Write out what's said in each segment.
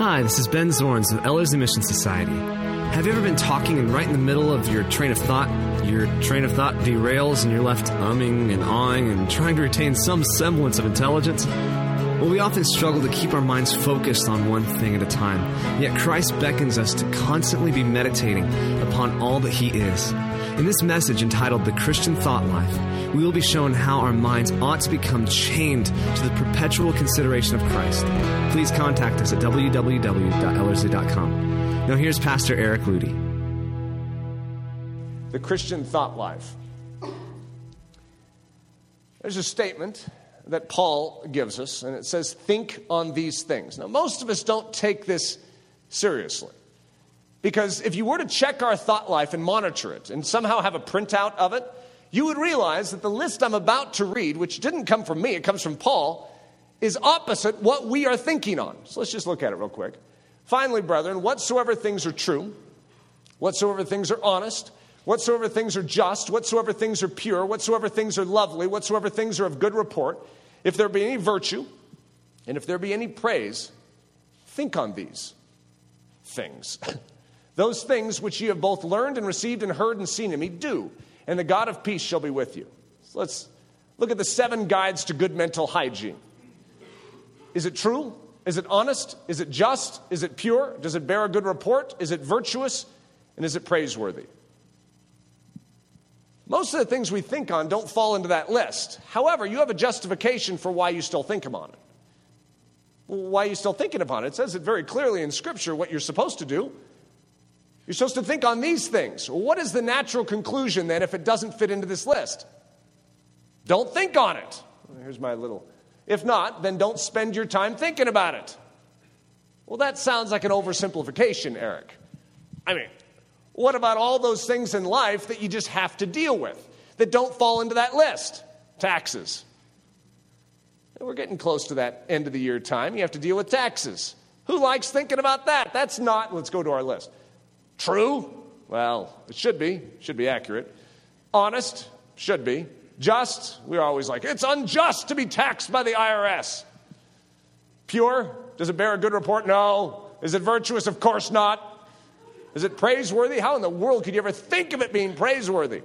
Hi, this is Ben Zorns of Ellerslie Mission Society. Have you ever been talking and right in the middle of your train of thought, your train of thought derails and you're left umming and awing and trying to retain some semblance of intelligence? Well, we often struggle to keep our minds focused on one thing at a time, yet Christ beckons us to constantly be meditating upon all that He is. In this message entitled The Christian Thought Life, we will be shown how our minds ought to become chained to the perpetual consideration of Christ. Please contact us at www.ellerslie.com. Now, here's Pastor Eric Ludy. The Christian Thought Life. There's a statement that Paul gives us, and it says, Think on these things. Now, most of us don't take this seriously. Because if you were to check our thought life and monitor it and somehow have a printout of it, you would realize that the list I'm about to read, which didn't come from me, it comes from Paul, is opposite what we are thinking on. So let's just look at it real quick. Finally, brethren, whatsoever things are true, whatsoever things are honest, whatsoever things are just, whatsoever things are pure, whatsoever things are lovely, whatsoever things are of good report, if there be any virtue, and if there be any praise, think on these things. Those things which ye have both learned and received and heard and seen in me, do, and the God of peace shall be with you. So let's look at the seven guides to good mental hygiene. Is it true? Is it honest? Is it just? Is it pure? Does it bear a good report? Is it virtuous? And is it praiseworthy? Most of the things we think on don't fall into that list. However, you have a justification for why you still think upon it. Why are you still thinking upon it? It says it very clearly in Scripture what you're supposed to do. You're supposed to think on these things. What is the natural conclusion then if it doesn't fit into this list? Don't think on it. Here's my little. If not, then don't spend your time thinking about it. Well, that sounds like an oversimplification, Eric. I mean, what about all those things in life that you just have to deal with that don't fall into that list? Taxes. We're getting close to that end of the year time. You have to deal with taxes. Who likes thinking about that? That's not, let's go to our list. True? Well, it should be, should be accurate. Honest? Should be. Just? We're always like, it's unjust to be taxed by the IRS. Pure? Does it bear a good report? No. Is it virtuous? Of course not. Is it praiseworthy? How in the world could you ever think of it being praiseworthy?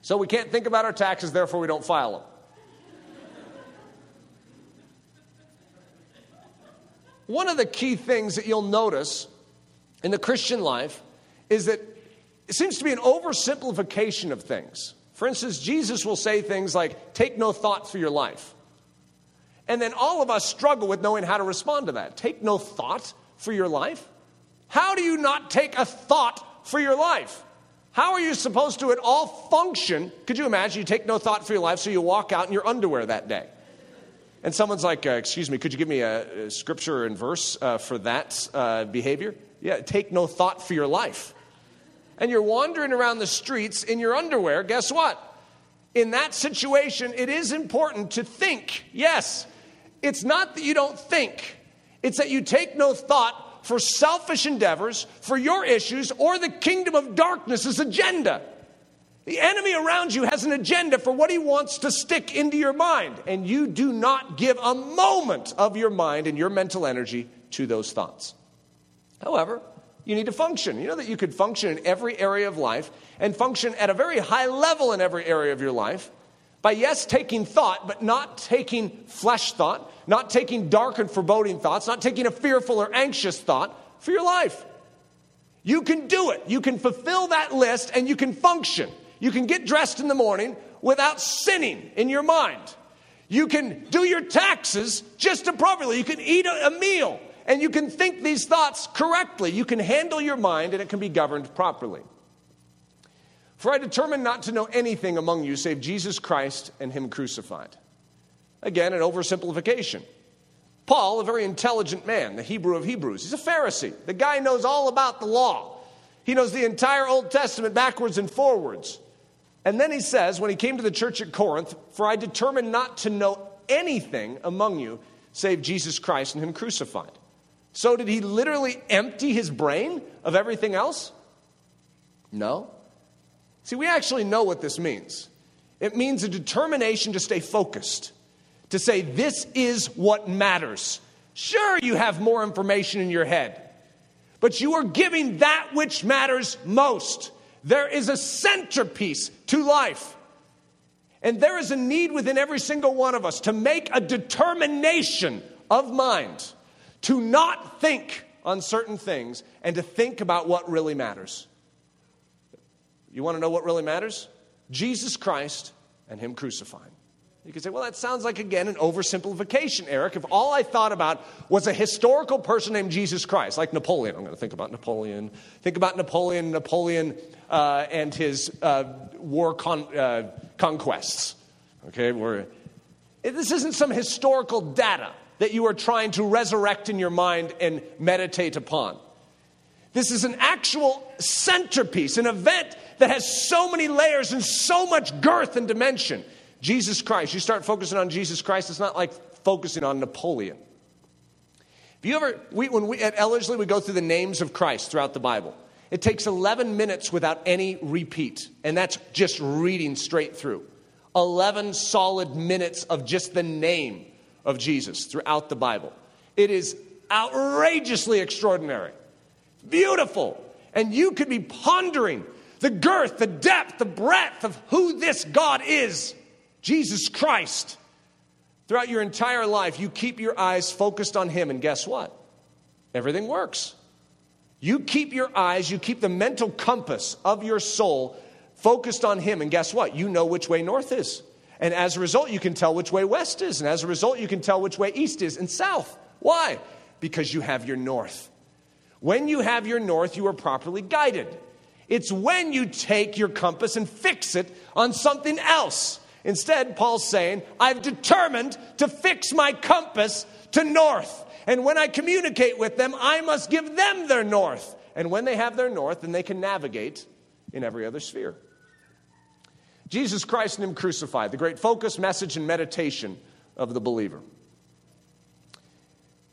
So we can't think about our taxes, therefore we don't file them. One of the key things that you'll notice in the Christian life is that it seems to be an oversimplification of things. For instance, Jesus will say things like, Take no thought for your life. And then all of us struggle with knowing how to respond to that. Take no thought for your life? How do you not take a thought for your life? How are you supposed to at all function? Could you imagine you take no thought for your life, so you walk out in your underwear that day? And someone's like, uh, Excuse me, could you give me a, a scripture and verse uh, for that uh, behavior? Yeah, take no thought for your life. And you're wandering around the streets in your underwear, guess what? In that situation, it is important to think. Yes, it's not that you don't think, it's that you take no thought for selfish endeavors, for your issues, or the kingdom of darkness's agenda. The enemy around you has an agenda for what he wants to stick into your mind, and you do not give a moment of your mind and your mental energy to those thoughts. However, you need to function. You know that you could function in every area of life and function at a very high level in every area of your life by, yes, taking thought, but not taking flesh thought, not taking dark and foreboding thoughts, not taking a fearful or anxious thought for your life. You can do it. You can fulfill that list and you can function. You can get dressed in the morning without sinning in your mind. You can do your taxes just appropriately. You can eat a, meal and you can think these thoughts correctly. You can handle your mind and it can be governed properly. For I determined not to know anything among you save Jesus Christ and Him crucified. Again, an oversimplification. Paul, a very intelligent man, the Hebrew of Hebrews, he's a Pharisee. The guy knows all about the law. He knows the entire Old Testament backwards and forwards. And then he says, when he came to the church at Corinth, For I determined not to know anything among you save Jesus Christ and Him crucified. So, did he literally empty his brain of everything else? No. See, we actually know what this means. It means a determination to stay focused, to say, this is what matters. Sure, you have more information in your head, but you are giving that which matters most. There is a centerpiece to life. And there is a need within every single one of us to make a determination of mind to not think on certain things and to think about what really matters. You want to know what really matters? Jesus Christ and Him crucified. You can say, well, that sounds like, again, an oversimplification, Eric. If all I thought about was a historical person named Jesus Christ, like Napoleon, I'm going to think about Napoleon. Think about Napoleon, Napoleon uh, and his uh, war con- uh, conquests. Okay, We're, this isn't some historical data that you are trying to resurrect in your mind and meditate upon. This is an actual centerpiece, an event that has so many layers and so much girth and dimension. Jesus Christ. You start focusing on Jesus Christ, it's not like focusing on Napoleon. Have you ever, we, when we at Ellerslie, we go through the names of Christ throughout the Bible. It takes 11 minutes without any repeat, and that's just reading straight through. 11 solid minutes of just the name of Jesus throughout the Bible. It is outrageously extraordinary, beautiful, and you could be pondering the girth, the depth, the breadth of who this God is Jesus Christ. Throughout your entire life, you keep your eyes focused on Him, and guess what? Everything works. You keep your eyes, you keep the mental compass of your soul focused on Him, and guess what? You know which way north is. And as a result, you can tell which way west is. And as a result, you can tell which way east is and south. Why? Because you have your north. When you have your north, you are properly guided. It's when you take your compass and fix it on something else Instead, Paul's saying, I've determined to fix my compass to north. And when I communicate with them, I must give them their north. And when they have their north, then they can navigate in every other sphere. Jesus Christ and Him crucified, the great focus, message, and meditation of the believer.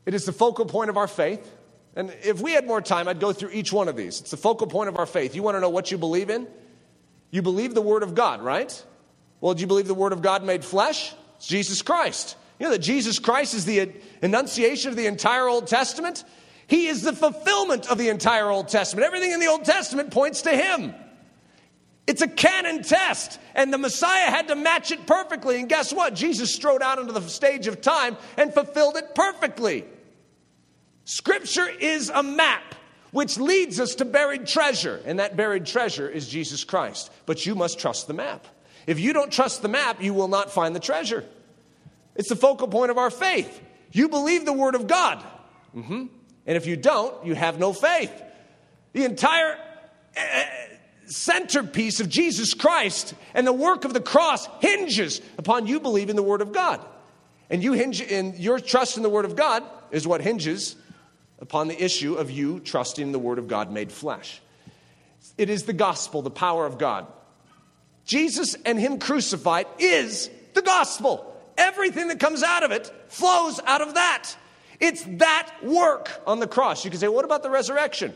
It is the focal point of our faith. And if we had more time, I'd go through each one of these. It's the focal point of our faith. You want to know what you believe in? You believe the Word of God, right? Well, do you believe the Word of God made flesh? It's Jesus Christ. You know that Jesus Christ is the enunciation of the entire Old Testament? He is the fulfillment of the entire Old Testament. Everything in the Old Testament points to Him. It's a canon test, and the Messiah had to match it perfectly. And guess what? Jesus strode out into the stage of time and fulfilled it perfectly. Scripture is a map which leads us to buried treasure, and that buried treasure is Jesus Christ. But you must trust the map. If you don't trust the map, you will not find the treasure. It's the focal point of our faith. You believe the Word of God. Mm-hmm. And if you don't, you have no faith. The entire centerpiece of Jesus Christ and the work of the cross hinges upon you believing the Word of God. And you hinge in your trust in the Word of God is what hinges upon the issue of you trusting the Word of God made flesh. It is the gospel, the power of God. Jesus and Him crucified is the gospel. Everything that comes out of it flows out of that. It's that work on the cross. You can say, what about the resurrection?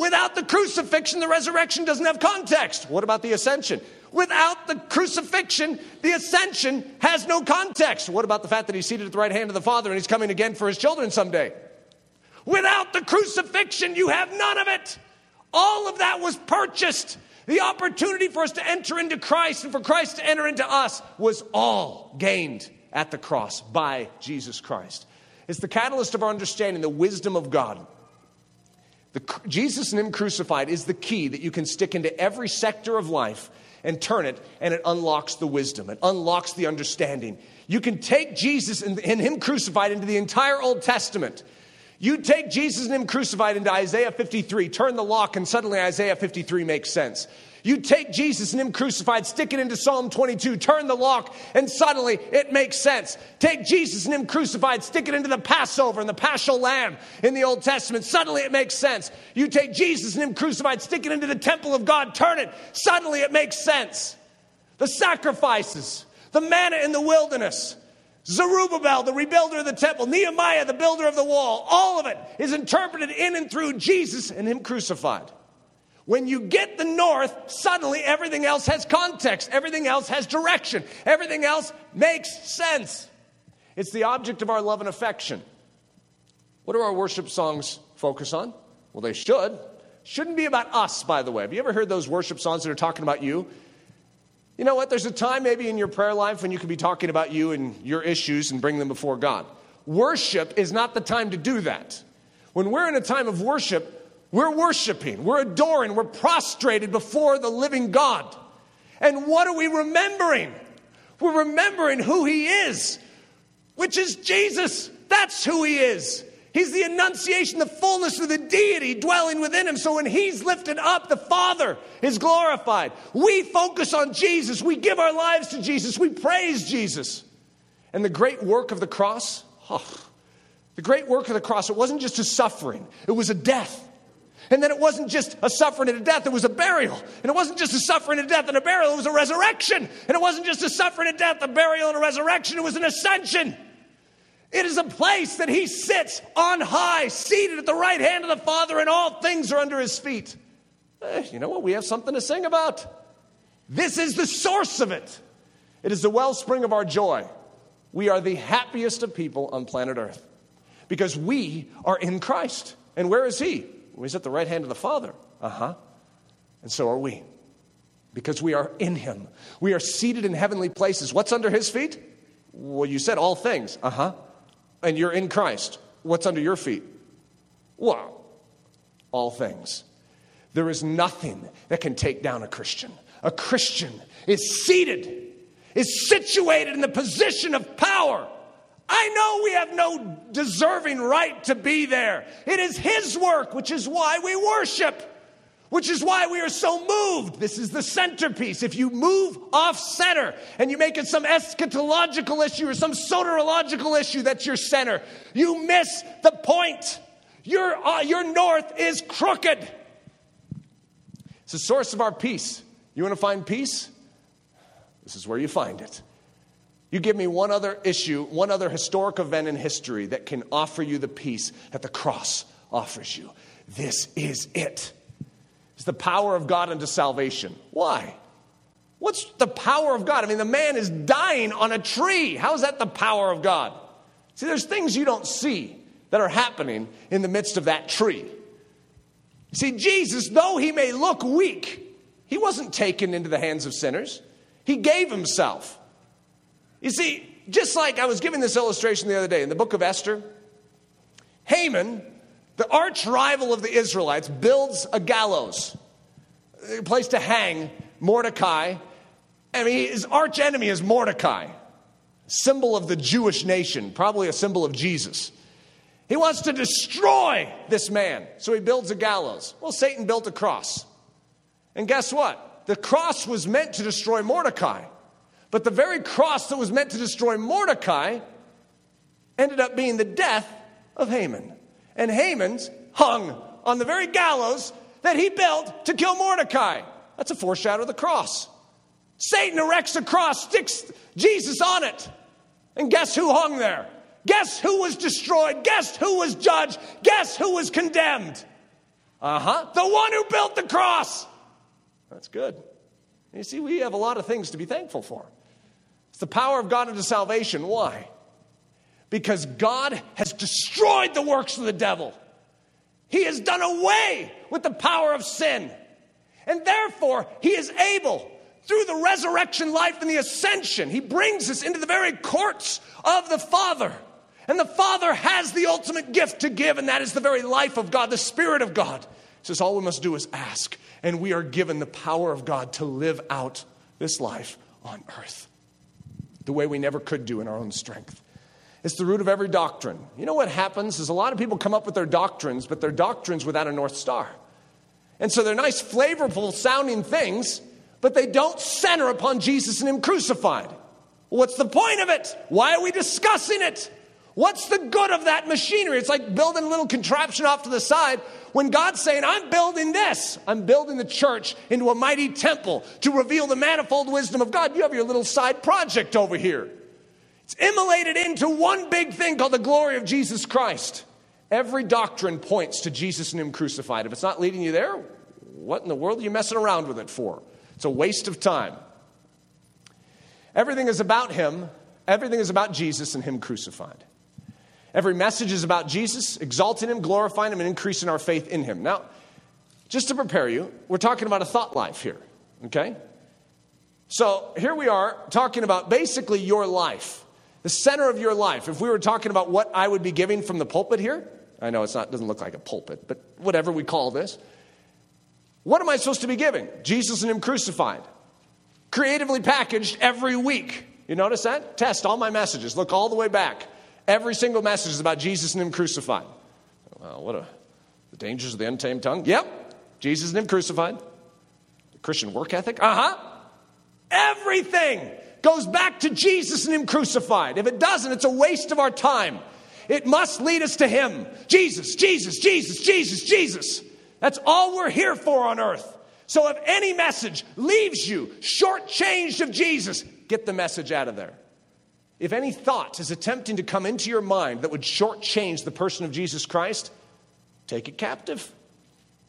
Without the crucifixion, the resurrection doesn't have context. What about the ascension? Without the crucifixion, the ascension has no context. What about the fact that he's seated at the right hand of the Father and he's coming again for his children someday? Without the crucifixion, you have none of it. All of that was purchased. The opportunity for us to enter into Christ and for Christ to enter into us was all gained at the cross by Jesus Christ. It's the catalyst of our understanding the wisdom of God. The, Jesus and Him crucified is the key that you can stick into every sector of life and turn it, and it unlocks the wisdom, it unlocks the understanding. You can take Jesus and, and Him crucified into the entire Old Testament you take Jesus and Him crucified into Isaiah 53, turn the lock, and suddenly Isaiah 53 makes sense. You take Jesus and Him crucified, stick it into Psalm 22, turn the lock, and suddenly it makes sense. Take Jesus and Him crucified, stick it into the Passover and the Paschal Lamb in the Old Testament, suddenly it makes sense. You take Jesus and Him crucified, stick it into the temple of God, turn it, suddenly it makes sense. The sacrifices, the manna in the wilderness, Zerubbabel, the rebuilder of the temple, Nehemiah, the builder of the wall, all of it is interpreted in and through Jesus and Him crucified. When you get the north, suddenly everything else has context, everything else has direction, everything else makes sense. It's the object of our love and affection. What do our worship songs focus on? Well, they should. Shouldn't be about us, by the way. Have you ever heard those worship songs that are talking about you? You know what? There's a time maybe in your prayer life when you could be talking about you and your issues and bring them before God. Worship is not the time to do that. When we're in a time of worship, we're worshiping, we're adoring, we're prostrated before the living God. And what are we remembering? We're remembering who He is, which is Jesus. That's who He is. He's the annunciation, the fullness of the deity dwelling within him. So when he's lifted up, the Father is glorified. We focus on Jesus. We give our lives to Jesus. We praise Jesus. And the great work of the cross, oh, the great work of the cross, it wasn't just a suffering, it was a death. And then it wasn't just a suffering and a death, it was a burial. And it wasn't just a suffering and a death and a burial, it was a resurrection. And it wasn't just a suffering and a death, a burial and a resurrection, it was an ascension. It is a place that he sits on high, seated at the right hand of the Father, and all things are under his feet. Eh, you know what? We have something to sing about. This is the source of it. It is the wellspring of our joy. We are the happiest of people on planet Earth because we are in Christ. And where is he? He's at the right hand of the Father. Uh huh. And so are we because we are in him. We are seated in heavenly places. What's under his feet? Well, you said all things. Uh huh and you're in Christ, what's under your feet? Well, all things. There is nothing that can take down a Christian. A Christian is seated, is situated in the position of power. I know we have no deserving right to be there. It is His work, which is why we worship which is why we are so moved. This is the centerpiece. If you move off center and you make it some eschatological issue or some soteriological issue that's your center, you miss the point. Your, uh, your north is crooked. It's the source of our peace. You want to find peace? This is where you find it. You give me one other issue, one other historic event in history that can offer you the peace that the cross offers you. This is it. It's the power of God unto salvation. Why? What's the power of God? I mean, the man is dying on a tree. How is that the power of God? See, there's things you don't see that are happening in the midst of that tree. See, Jesus, though he may look weak, he wasn't taken into the hands of sinners, he gave himself. You see, just like I was giving this illustration the other day in the book of Esther, Haman the arch rival of the Israelites builds a gallows, a place to hang Mordecai. I mean, his arch enemy is Mordecai, symbol of the Jewish nation, probably a symbol of Jesus. He wants to destroy this man, so he builds a gallows. Well, Satan built a cross. And guess what? The cross was meant to destroy Mordecai. But the very cross that was meant to destroy Mordecai ended up being the death of Haman and Haman's hung on the very gallows that he built to kill Mordecai. That's a foreshadow of the cross. Satan erects a cross, sticks Jesus on it. And guess who hung there? Guess who was destroyed? Guess who was judged? Guess who was condemned? Uh huh. The one who built the cross. That's good. You see, we have a lot of things to be thankful for. It's the power of God into salvation. Why? because God has destroyed the works of the devil. He has done away with the power of sin. And therefore, He is able, through the resurrection life and the ascension, He brings us into the very courts of the Father. And the Father has the ultimate gift to give, and that is the very life of God, the Spirit of God. He says, All we must do is ask, and we are given the power of God to live out this life on earth the way we never could do in our own strength. It's the root of every doctrine. You know what happens is a lot of people come up with their doctrines, but they're doctrines without a North Star. And so they're nice, flavorful sounding things, but they don't center upon Jesus and Him crucified. What's the point of it? Why are we discussing it? What's the good of that machinery? It's like building a little contraption off to the side when God's saying, I'm building this. I'm building the church into a mighty temple to reveal the manifold wisdom of God. You have your little side project over here. It's immolated into one big thing called the glory of Jesus Christ. Every doctrine points to Jesus and Him crucified. If it's not leading you there, what in the world are you messing around with it for? It's a waste of time. Everything is about Him, everything is about Jesus and Him crucified. Every message is about Jesus, exalting him, glorifying him, and increasing our faith in him. Now, just to prepare you, we're talking about a thought life here, okay? So here we are talking about basically your life, the center of your life. If we were talking about what I would be giving from the pulpit here, I know it's not doesn't look like a pulpit, but whatever we call this, what am I supposed to be giving? Jesus and Him crucified, creatively packaged every week. You notice that? Test all my messages. Look all the way back. Every single message is about Jesus and Him crucified. Well, what a the dangers of the untamed tongue. Yep, Jesus and Him crucified. The Christian work ethic. Uh huh. Everything goes back to Jesus and Him crucified. If it doesn't, it's a waste of our time. It must lead us to Him. Jesus, Jesus, Jesus, Jesus, Jesus. That's all we're here for on earth. So if any message leaves you shortchanged of Jesus, get the message out of there. If any thought is attempting to come into your mind that would shortchange the person of Jesus Christ, take it captive.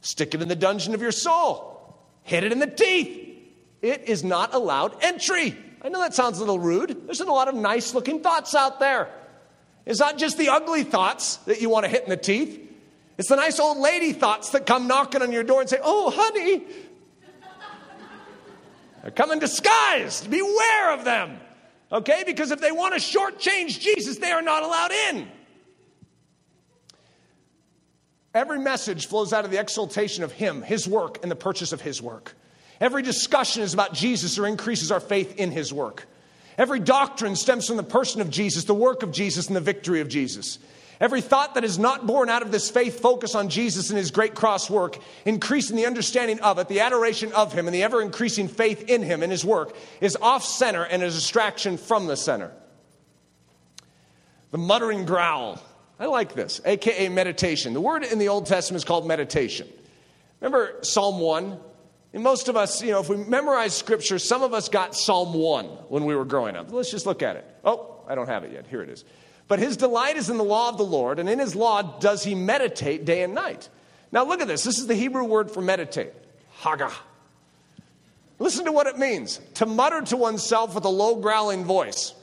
Stick it in the dungeon of your soul. Hit it in the teeth. It is not allowed entry. I know that sounds a little rude. There's a lot of nice looking thoughts out there. It's not just the ugly thoughts that you want to hit in the teeth. It's the nice old lady thoughts that come knocking on your door and say, Oh, honey. they're coming disguised. Beware of them. Okay? Because if they want to shortchange Jesus, they are not allowed in. Every message flows out of the exaltation of Him, His work, and the purchase of His work. Every discussion is about Jesus or increases our faith in His work. Every doctrine stems from the person of Jesus, the work of Jesus, and the victory of Jesus. Every thought that is not born out of this faith focus on Jesus and his great cross work, increasing the understanding of it, the adoration of him, and the ever increasing faith in him and his work, is off center and a distraction from the center. The muttering growl. I like this, aka meditation. The word in the Old Testament is called meditation. Remember Psalm 1? And most of us, you know, if we memorize scripture, some of us got Psalm 1 when we were growing up. Let's just look at it. Oh, I don't have it yet. Here it is. But his delight is in the law of the Lord, and in his law does he meditate day and night. Now look at this. This is the Hebrew word for meditate. Haga. Listen to what it means to mutter to oneself with a low growling voice.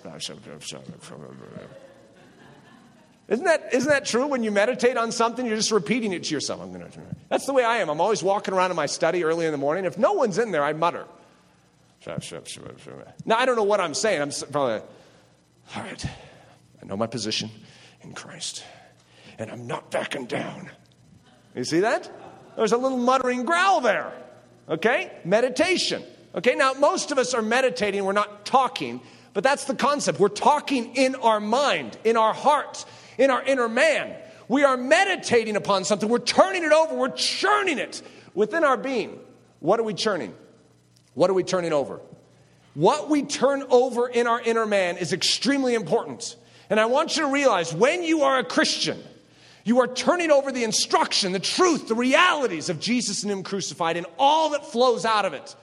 Isn't that, isn't that true? When you meditate on something, you're just repeating it to yourself. I'm gonna, that's the way I am. I'm always walking around in my study early in the morning. If no one's in there, I mutter. Now, I don't know what I'm saying. I'm probably, all right, know my position in Christ, and I'm not backing down. You see that? There's a little muttering growl there. Okay? Meditation. Okay, now most of us are meditating, we're not talking, but that's the concept. We're talking in our mind, in our heart, in our inner man. We are meditating upon something. We're turning it over. We're churning it within our being. What are we churning? What are we turning over? What we turn over in our inner man is extremely important. And I want you to realize when you are a Christian, you are turning over the instruction, the truth, the realities of Jesus and Him crucified and all that flows out of it.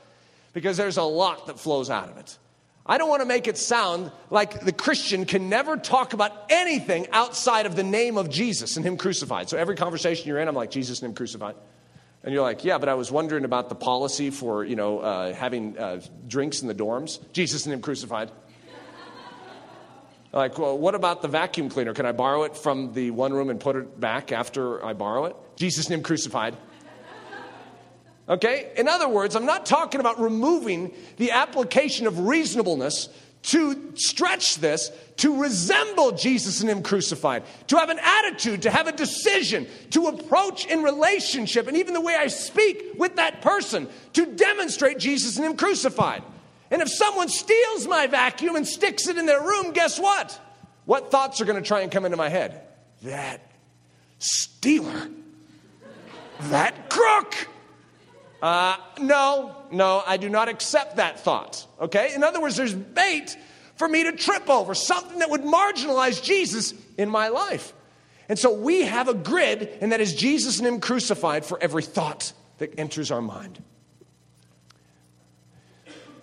Because there's a lot that flows out of it. I don't want to make it sound like the Christian can never talk about anything outside of the name of Jesus and Him crucified. So every conversation you're in, I'm like, Jesus and Him crucified. And you're like, yeah, but I was wondering about the policy for, you know, uh, having uh, drinks in the dorms. Jesus and Him crucified. Like, well, what about the vacuum cleaner? Can I borrow it from the one room and put it back after I borrow it? Jesus Him crucified. Okay? In other words, I'm not talking about removing the application of reasonableness to stretch this to resemble Jesus and Him crucified, to have an attitude, to have a decision, to approach in relationship, and even the way I speak with that person to demonstrate Jesus and Him crucified. And if someone steals my vacuum and sticks it in their room, guess what? What thoughts are going to try and come into my head? That stealer, that crook. Uh, no, no, I do not accept that thought. Okay? In other words, there's bait for me to trip over, something that would marginalize Jesus in my life. And so we have a grid, and that is Jesus and Him crucified for every thought that enters our mind.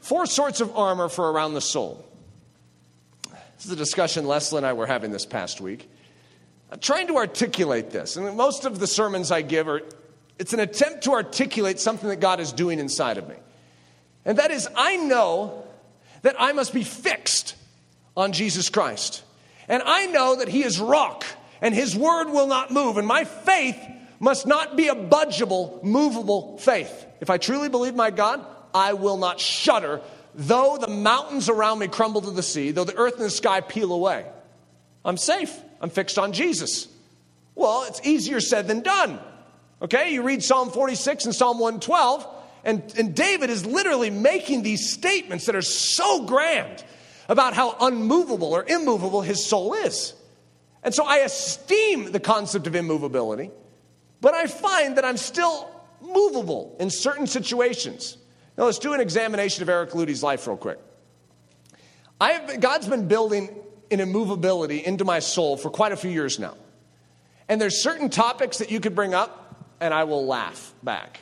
Four sorts of armor for around the soul. This is a discussion Leslie and I were having this past week. I'm trying to articulate this, and most of the sermons I give are it's an attempt to articulate something that God is doing inside of me. And that is, I know that I must be fixed on Jesus Christ. And I know that He is rock and his word will not move. And my faith must not be a budgeable, movable faith. If I truly believe my God, I will not shudder, though the mountains around me crumble to the sea, though the earth and the sky peel away. I'm safe. I'm fixed on Jesus. Well, it's easier said than done. Okay, you read Psalm 46 and Psalm 112, and, and David is literally making these statements that are so grand about how unmovable or immovable his soul is. And so I esteem the concept of immovability, but I find that I'm still movable in certain situations. Now, let's do an examination of Eric Ludy's life real quick. I have, God's been building an immovability into my soul for quite a few years now. And there's certain topics that you could bring up, and I will laugh back.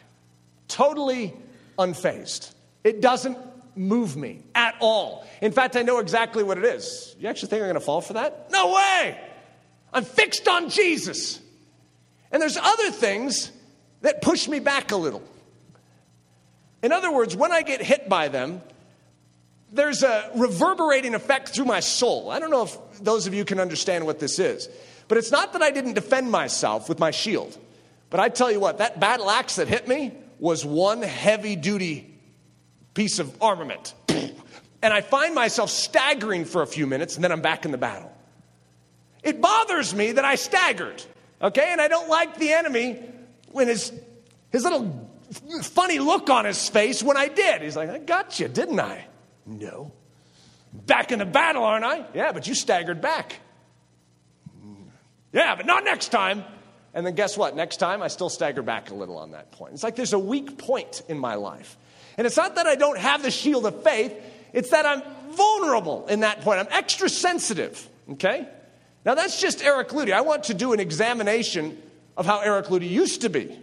Totally unfazed. It doesn't move me at all. In fact, I know exactly what it is. You actually think I'm going to fall for that? No way! I'm fixed on Jesus. And there's other things that push me back a little. In other words, when I get hit by them, there's a reverberating effect through my soul. I don't know if those of you can understand what this is, but it's not that I didn't defend myself with my shield. But I tell you what, that battle axe that hit me was one heavy duty piece of armament. And I find myself staggering for a few minutes and then I'm back in the battle. It bothers me that I staggered, okay? And I don't like the enemy when his, his little funny look on his face when I did. He's like, I got you, didn't I? No. Back in the battle, aren't I? Yeah, but you staggered back. Mm. Yeah, but not next time. And then guess what? Next time, I still stagger back a little on that point. It's like there's a weak point in my life. And it's not that I don't have the shield of faith, it's that I'm vulnerable in that point. I'm extra sensitive, okay? Now, that's just Eric Ludy. I want to do an examination of how Eric Ludy used to be.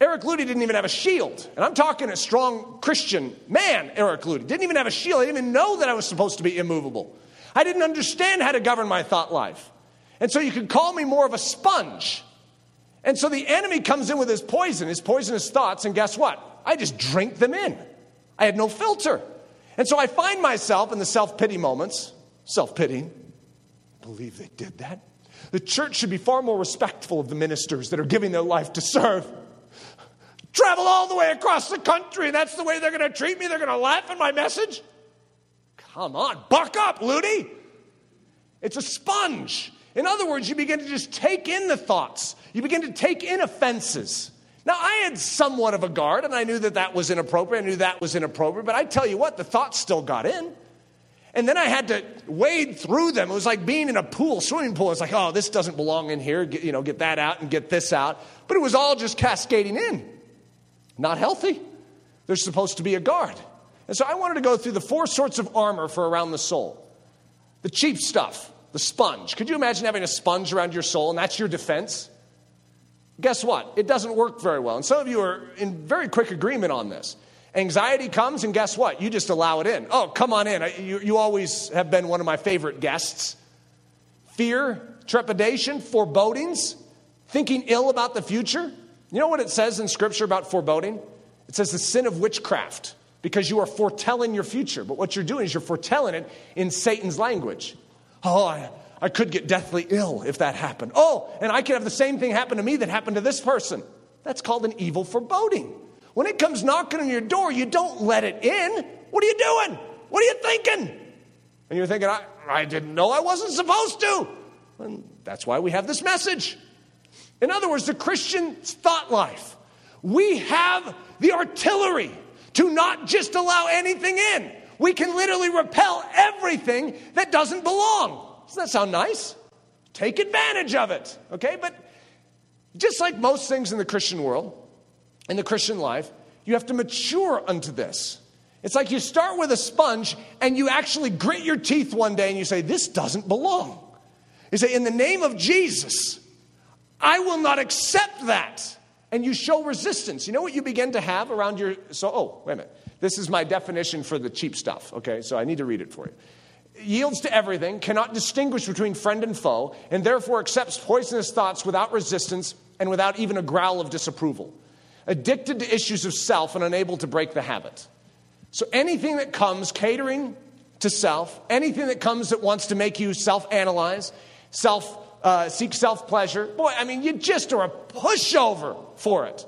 Eric Ludy didn't even have a shield. And I'm talking a strong Christian man, Eric Ludy. Didn't even have a shield. I didn't even know that I was supposed to be immovable. I didn't understand how to govern my thought life. And so you could call me more of a sponge. And so the enemy comes in with his poison, his poisonous thoughts, and guess what? I just drink them in. I had no filter. And so I find myself in the self pity moments, self pitying. I believe they did that? The church should be far more respectful of the ministers that are giving their life to serve. Travel all the way across the country, and that's the way they're going to treat me? They're going to laugh at my message? Come on, buck up, Ludy. It's a sponge. In other words, you begin to just take in the thoughts, you begin to take in offenses. Now, I had somewhat of a guard, and I knew that that was inappropriate. I knew that was inappropriate, but I tell you what, the thoughts still got in. And then I had to wade through them. It was like being in a pool, swimming pool. It's like, oh, this doesn't belong in here. Get, you know, get that out and get this out. But it was all just cascading in. Not healthy. There's supposed to be a guard. And so I wanted to go through the four sorts of armor for around the soul. The cheap stuff, the sponge. Could you imagine having a sponge around your soul and that's your defense? Guess what? It doesn't work very well. And some of you are in very quick agreement on this. Anxiety comes, and guess what? You just allow it in. Oh, come on in. You, you always have been one of my favorite guests. Fear, trepidation, forebodings, thinking ill about the future. You know what it says in Scripture about foreboding? It says the sin of witchcraft because you are foretelling your future. But what you're doing is you're foretelling it in Satan's language. Oh, I, I could get deathly ill if that happened. Oh, and I could have the same thing happen to me that happened to this person. That's called an evil foreboding. When it comes knocking on your door, you don't let it in. What are you doing? What are you thinking? And you're thinking, I, I didn't know I wasn't supposed to. And that's why we have this message. In other words, the Christian thought life. We have the artillery to not just allow anything in. We can literally repel everything that doesn't belong. Doesn't that sound nice? Take advantage of it, okay? But just like most things in the Christian world, in the Christian life, you have to mature unto this. It's like you start with a sponge and you actually grit your teeth one day and you say, This doesn't belong. You say, In the name of Jesus, I will not accept that. And you show resistance. You know what you begin to have around your. So, oh, wait a minute. This is my definition for the cheap stuff, okay? So I need to read it for you yields to everything, cannot distinguish between friend and foe, and therefore accepts poisonous thoughts without resistance and without even a growl of disapproval. Addicted to issues of self and unable to break the habit. So anything that comes catering to self, anything that comes that wants to make you self analyze, self uh, seek self pleasure. Boy, I mean, you just are a pushover for it.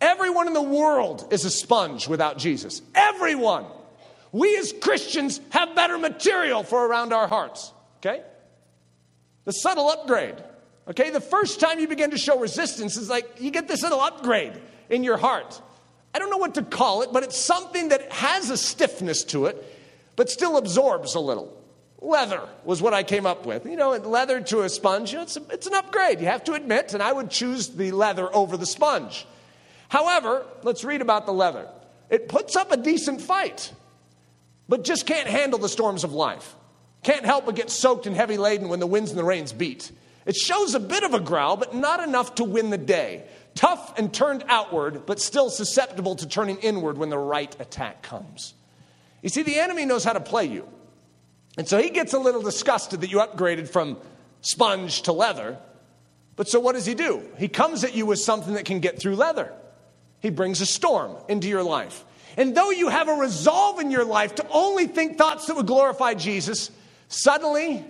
Everyone in the world is a sponge without Jesus. Everyone. We as Christians have better material for around our hearts. Okay? The subtle upgrade. Okay? The first time you begin to show resistance is like you get this little upgrade in your heart. I don't know what to call it, but it's something that has a stiffness to it, but still absorbs a little. Leather was what I came up with. You know, leather to a sponge, you know, it's, a, it's an upgrade, you have to admit, and I would choose the leather over the sponge. However, let's read about the leather. It puts up a decent fight, but just can't handle the storms of life. Can't help but get soaked and heavy laden when the winds and the rains beat. It shows a bit of a growl, but not enough to win the day. Tough and turned outward, but still susceptible to turning inward when the right attack comes. You see, the enemy knows how to play you. And so he gets a little disgusted that you upgraded from sponge to leather. But so what does he do? He comes at you with something that can get through leather. He brings a storm into your life. And though you have a resolve in your life to only think thoughts that would glorify Jesus, suddenly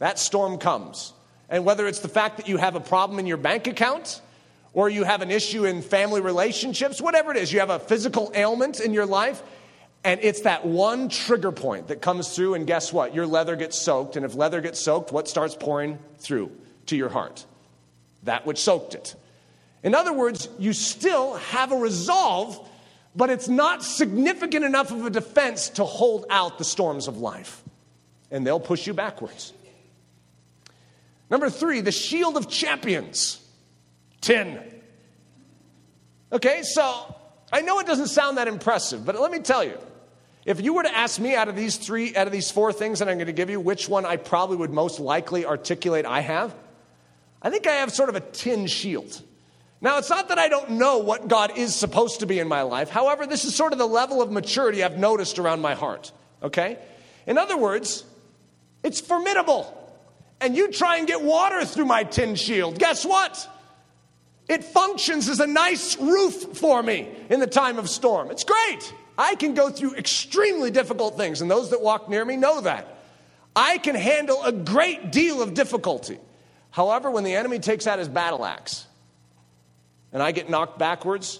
that storm comes. And whether it's the fact that you have a problem in your bank account, or you have an issue in family relationships, whatever it is, you have a physical ailment in your life, and it's that one trigger point that comes through, and guess what? Your leather gets soaked. And if leather gets soaked, what starts pouring through to your heart? That which soaked it. In other words, you still have a resolve, but it's not significant enough of a defense to hold out the storms of life. And they'll push you backwards. Number three, the shield of champions. Tin. Okay, so I know it doesn't sound that impressive, but let me tell you. If you were to ask me out of these three, out of these four things that I'm going to give you, which one I probably would most likely articulate I have, I think I have sort of a tin shield. Now, it's not that I don't know what God is supposed to be in my life. However, this is sort of the level of maturity I've noticed around my heart. Okay? In other words, it's formidable. And you try and get water through my tin shield. Guess what? It functions as a nice roof for me in the time of storm. It's great. I can go through extremely difficult things, and those that walk near me know that. I can handle a great deal of difficulty. However, when the enemy takes out his battle axe, and I get knocked backwards,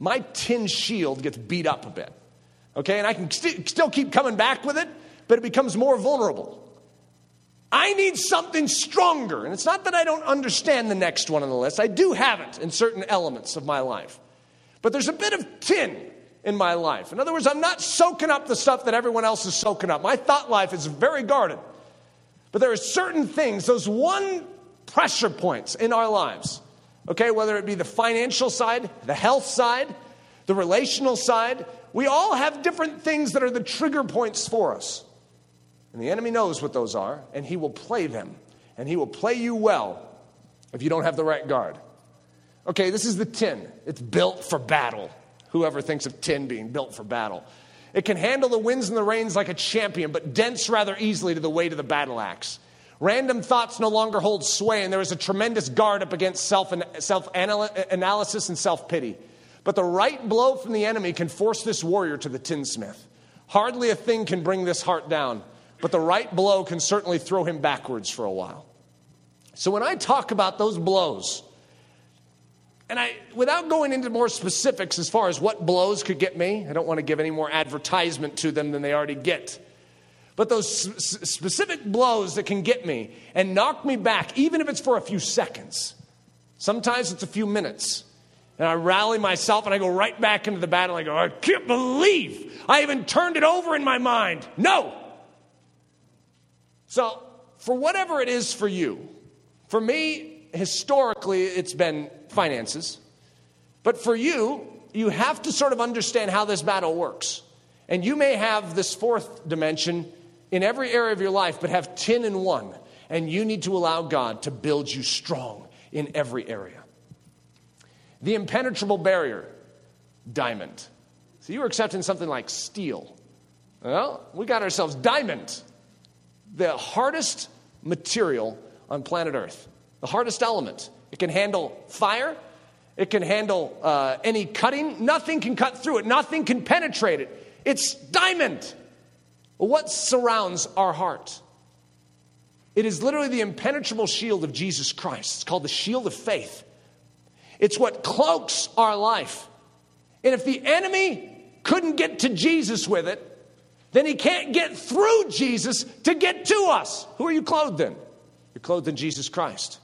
my tin shield gets beat up a bit. Okay, and I can st- still keep coming back with it, but it becomes more vulnerable. I need something stronger. And it's not that I don't understand the next one on the list, I do have it in certain elements of my life. But there's a bit of tin in my life. In other words, I'm not soaking up the stuff that everyone else is soaking up. My thought life is very guarded. But there are certain things, those one pressure points in our lives Okay, whether it be the financial side, the health side, the relational side, we all have different things that are the trigger points for us. And the enemy knows what those are, and he will play them. And he will play you well if you don't have the right guard. Okay, this is the tin. It's built for battle. Whoever thinks of tin being built for battle. It can handle the winds and the rains like a champion, but dents rather easily to the weight of the battle axe. Random thoughts no longer hold sway, and there is a tremendous guard up against self analysis and self pity. But the right blow from the enemy can force this warrior to the tinsmith. Hardly a thing can bring this heart down, but the right blow can certainly throw him backwards for a while. So when I talk about those blows, and I, without going into more specifics as far as what blows could get me, I don't want to give any more advertisement to them than they already get. But those specific blows that can get me and knock me back, even if it's for a few seconds, sometimes it's a few minutes. And I rally myself and I go right back into the battle. I go, I can't believe I even turned it over in my mind. No. So, for whatever it is for you, for me, historically, it's been finances. But for you, you have to sort of understand how this battle works. And you may have this fourth dimension in every area of your life, but have tin in one. And you need to allow God to build you strong in every area. The impenetrable barrier, diamond. So you were accepting something like steel. Well, we got ourselves diamond, the hardest material on planet Earth, the hardest element. It can handle fire, it can handle uh, any cutting. Nothing can cut through it, nothing can penetrate it. It's diamond. What surrounds our heart? It is literally the impenetrable shield of Jesus Christ. It's called the shield of faith. It's what cloaks our life. And if the enemy couldn't get to Jesus with it, then he can't get through Jesus to get to us. Who are you clothed in? You're clothed in Jesus Christ.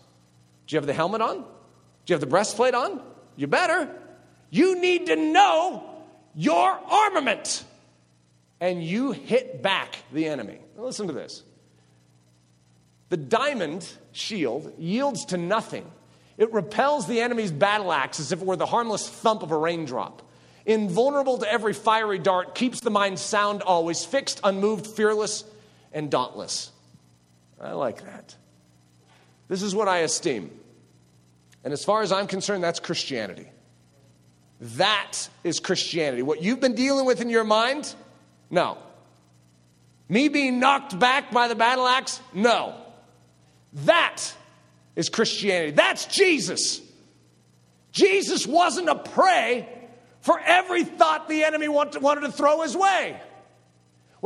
Do you have the helmet on? Do you have the breastplate on? You better. You need to know your armament. And you hit back the enemy. Now listen to this. The diamond shield yields to nothing. It repels the enemy's battle axe as if it were the harmless thump of a raindrop. Invulnerable to every fiery dart, keeps the mind sound always, fixed, unmoved, fearless, and dauntless. I like that. This is what I esteem. And as far as I'm concerned, that's Christianity. That is Christianity. What you've been dealing with in your mind? No. Me being knocked back by the battle axe? No. That is Christianity. That's Jesus. Jesus wasn't a prey for every thought the enemy wanted to throw his way.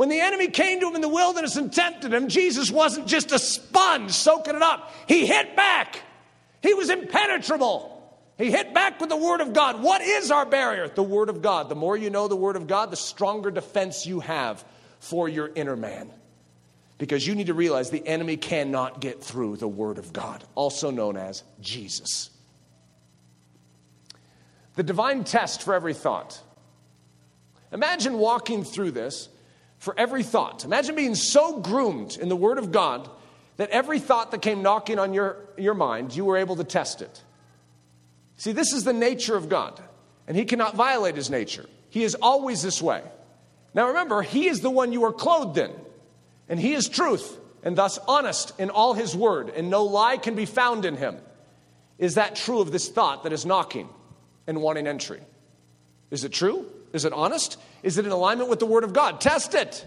When the enemy came to him in the wilderness and tempted him, Jesus wasn't just a sponge soaking it up. He hit back. He was impenetrable. He hit back with the Word of God. What is our barrier? The Word of God. The more you know the Word of God, the stronger defense you have for your inner man. Because you need to realize the enemy cannot get through the Word of God, also known as Jesus. The divine test for every thought. Imagine walking through this for every thought. Imagine being so groomed in the Word of God that every thought that came knocking on your, your mind, you were able to test it. See, this is the nature of God, and He cannot violate His nature. He is always this way. Now remember, He is the one you are clothed in. And he is truth, and thus honest in all his word, and no lie can be found in him. Is that true of this thought that is knocking and wanting entry? Is it true? Is it honest? Is it in alignment with the word of God? Test it.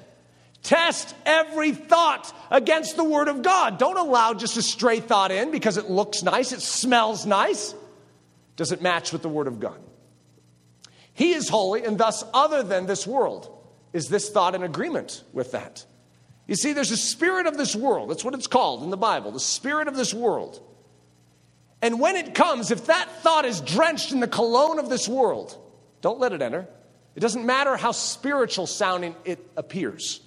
Test every thought against the word of God. Don't allow just a stray thought in because it looks nice, it smells nice. Does it match with the word of God? He is holy and thus other than this world. Is this thought in agreement with that? You see, there's a spirit of this world. That's what it's called in the Bible, the spirit of this world. And when it comes, if that thought is drenched in the cologne of this world, don't let it enter. It doesn't matter how spiritual sounding it appears.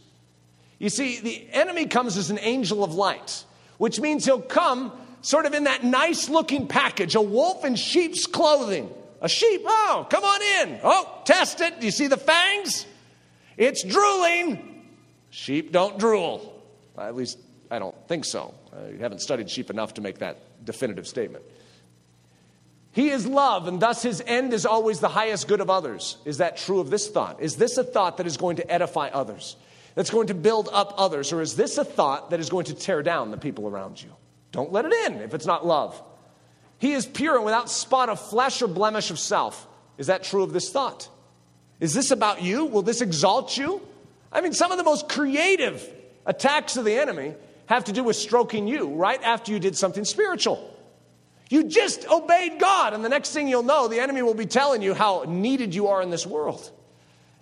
You see, the enemy comes as an angel of light, which means he'll come sort of in that nice looking package, a wolf in sheep's clothing. A sheep, oh, come on in. Oh, test it. Do you see the fangs? It's drooling. Sheep don't drool. At least I don't think so. I haven't studied sheep enough to make that definitive statement. He is love, and thus his end is always the highest good of others. Is that true of this thought? Is this a thought that is going to edify others? That's going to build up others? Or is this a thought that is going to tear down the people around you? Don't let it in if it's not love. He is pure and without spot of flesh or blemish of self. Is that true of this thought? Is this about you? Will this exalt you? I mean, some of the most creative attacks of the enemy have to do with stroking you right after you did something spiritual. You just obeyed God, and the next thing you'll know, the enemy will be telling you how needed you are in this world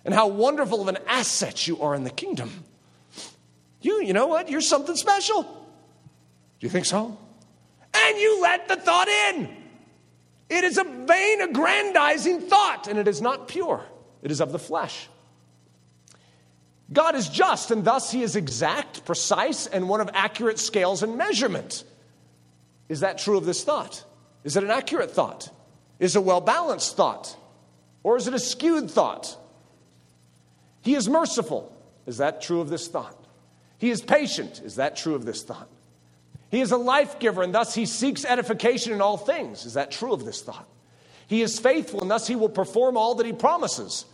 and how wonderful of an asset you are in the kingdom. You, you know what? You're something special. Do you think so? And you let the thought in. It is a vain, aggrandizing thought, and it is not pure, it is of the flesh. God is just, and thus he is exact, precise, and one of accurate scales and measurement. Is that true of this thought? Is it an accurate thought? Is it a well balanced thought? Or is it a skewed thought? He is merciful. Is that true of this thought? He is patient. Is that true of this thought? He is a life giver, and thus he seeks edification in all things. Is that true of this thought? He is faithful, and thus he will perform all that he promises.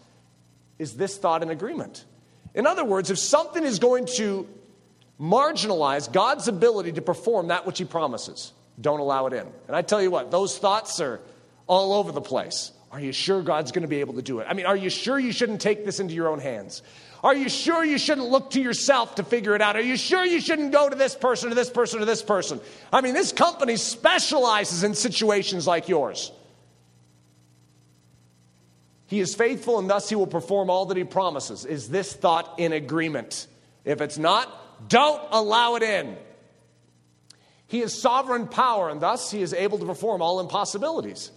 Is this thought in agreement? In other words, if something is going to marginalize God's ability to perform that which He promises, don't allow it in. And I tell you what, those thoughts are all over the place. Are you sure God's going to be able to do it? I mean, are you sure you shouldn't take this into your own hands? Are you sure you shouldn't look to yourself to figure it out? Are you sure you shouldn't go to this person or this person or this person? I mean, this company specializes in situations like yours. He is faithful and thus he will perform all that he promises. Is this thought in agreement? If it's not, don't allow it in. He has sovereign power, and thus he is able to perform all impossibilities.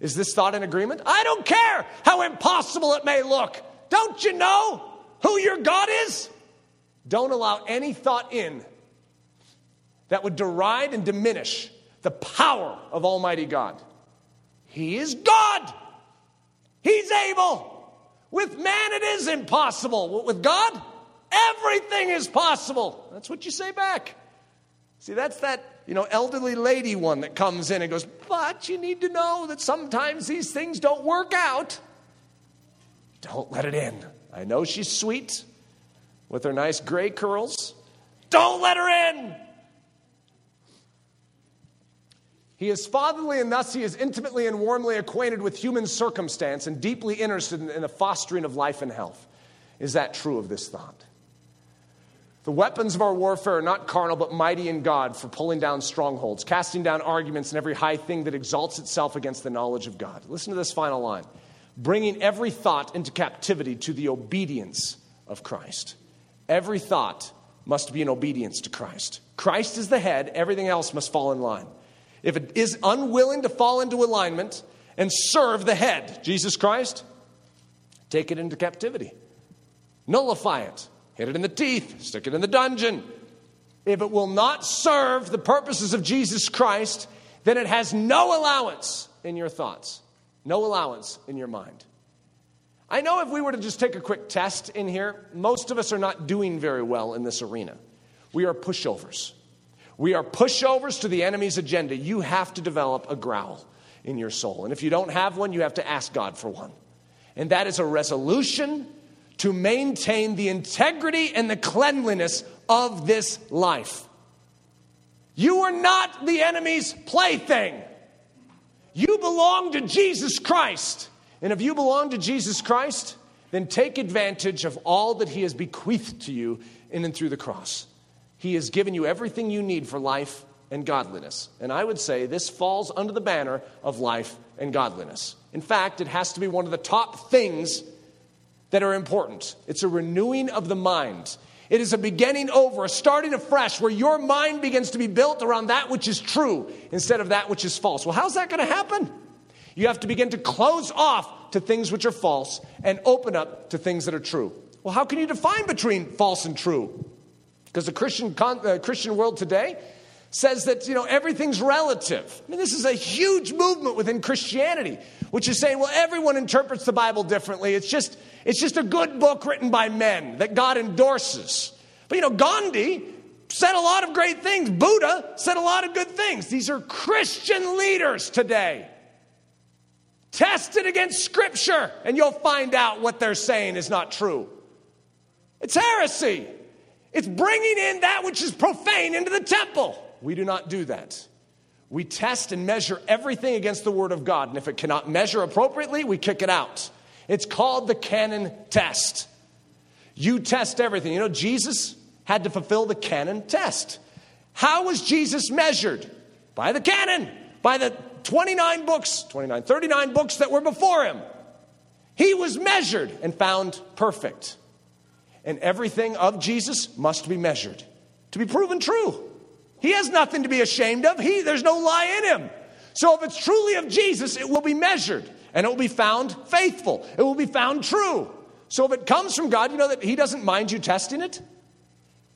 Is this thought in agreement? I don't care how impossible it may look. Don't you know who your God is? Don't allow any thought in that would deride and diminish the power of Almighty God. He is God. He's able. With man, it is impossible. With God, everything is possible. That's what you say back. See, that's that, you know, elderly lady one that comes in and goes, But you need to know that sometimes these things don't work out. Don't let it in. I know she's sweet with her nice gray curls. Don't let her in. He is fatherly, and thus he is intimately and warmly acquainted with human circumstance and deeply interested in the fostering of life and health. Is that true of this thought? The weapons of our warfare are not carnal, but mighty in God for pulling down strongholds, casting down arguments and every high thing that exalts itself against the knowledge of God. Listen to this final line bringing every thought into captivity to the obedience of Christ. Every thought must be in obedience to Christ. Christ is the head, everything else must fall in line. If it is unwilling to fall into alignment and serve the head, Jesus Christ, take it into captivity, nullify it hit it in the teeth, stick it in the dungeon. If it will not serve the purposes of Jesus Christ, then it has no allowance in your thoughts, no allowance in your mind. I know if we were to just take a quick test in here, most of us are not doing very well in this arena. We are pushovers. We are pushovers to the enemy's agenda. You have to develop a growl in your soul. And if you don't have one, you have to ask God for one. And that is a resolution to maintain the integrity and the cleanliness of this life. You are not the enemy's plaything. You belong to Jesus Christ. And if you belong to Jesus Christ, then take advantage of all that He has bequeathed to you in and through the cross. He has given you everything you need for life and godliness. And I would say this falls under the banner of life and godliness. In fact, it has to be one of the top things that are important. It's a renewing of the mind. It is a beginning over, a starting afresh, where your mind begins to be built around that which is true instead of that which is false. Well, how's that going to happen? You have to begin to close off to things which are false and open up to things that are true. Well, how can you define between false and true? Because the Christian, uh, Christian world today says that you know everything's relative. I mean, this is a huge movement within Christianity, which is saying, well, everyone interprets the Bible differently. It's just it's just a good book written by men that God endorses. But you know, Gandhi said a lot of great things. Buddha said a lot of good things. These are Christian leaders today. Test it against Scripture, and you'll find out what they're saying is not true. It's heresy. It's bringing in that which is profane into the temple. We do not do that. We test and measure everything against the Word of God, and if it cannot measure appropriately, we kick it out. It's called the canon test. You test everything. You know, Jesus had to fulfill the canon test. How was Jesus measured? By the canon, by the 29 books, 29, 39 books that were before him. He was measured and found perfect. And everything of Jesus must be measured to be proven true. He has nothing to be ashamed of. He, there's no lie in him. So if it's truly of Jesus, it will be measured and it will be found faithful. It will be found true. So if it comes from God, you know that He doesn't mind you testing it.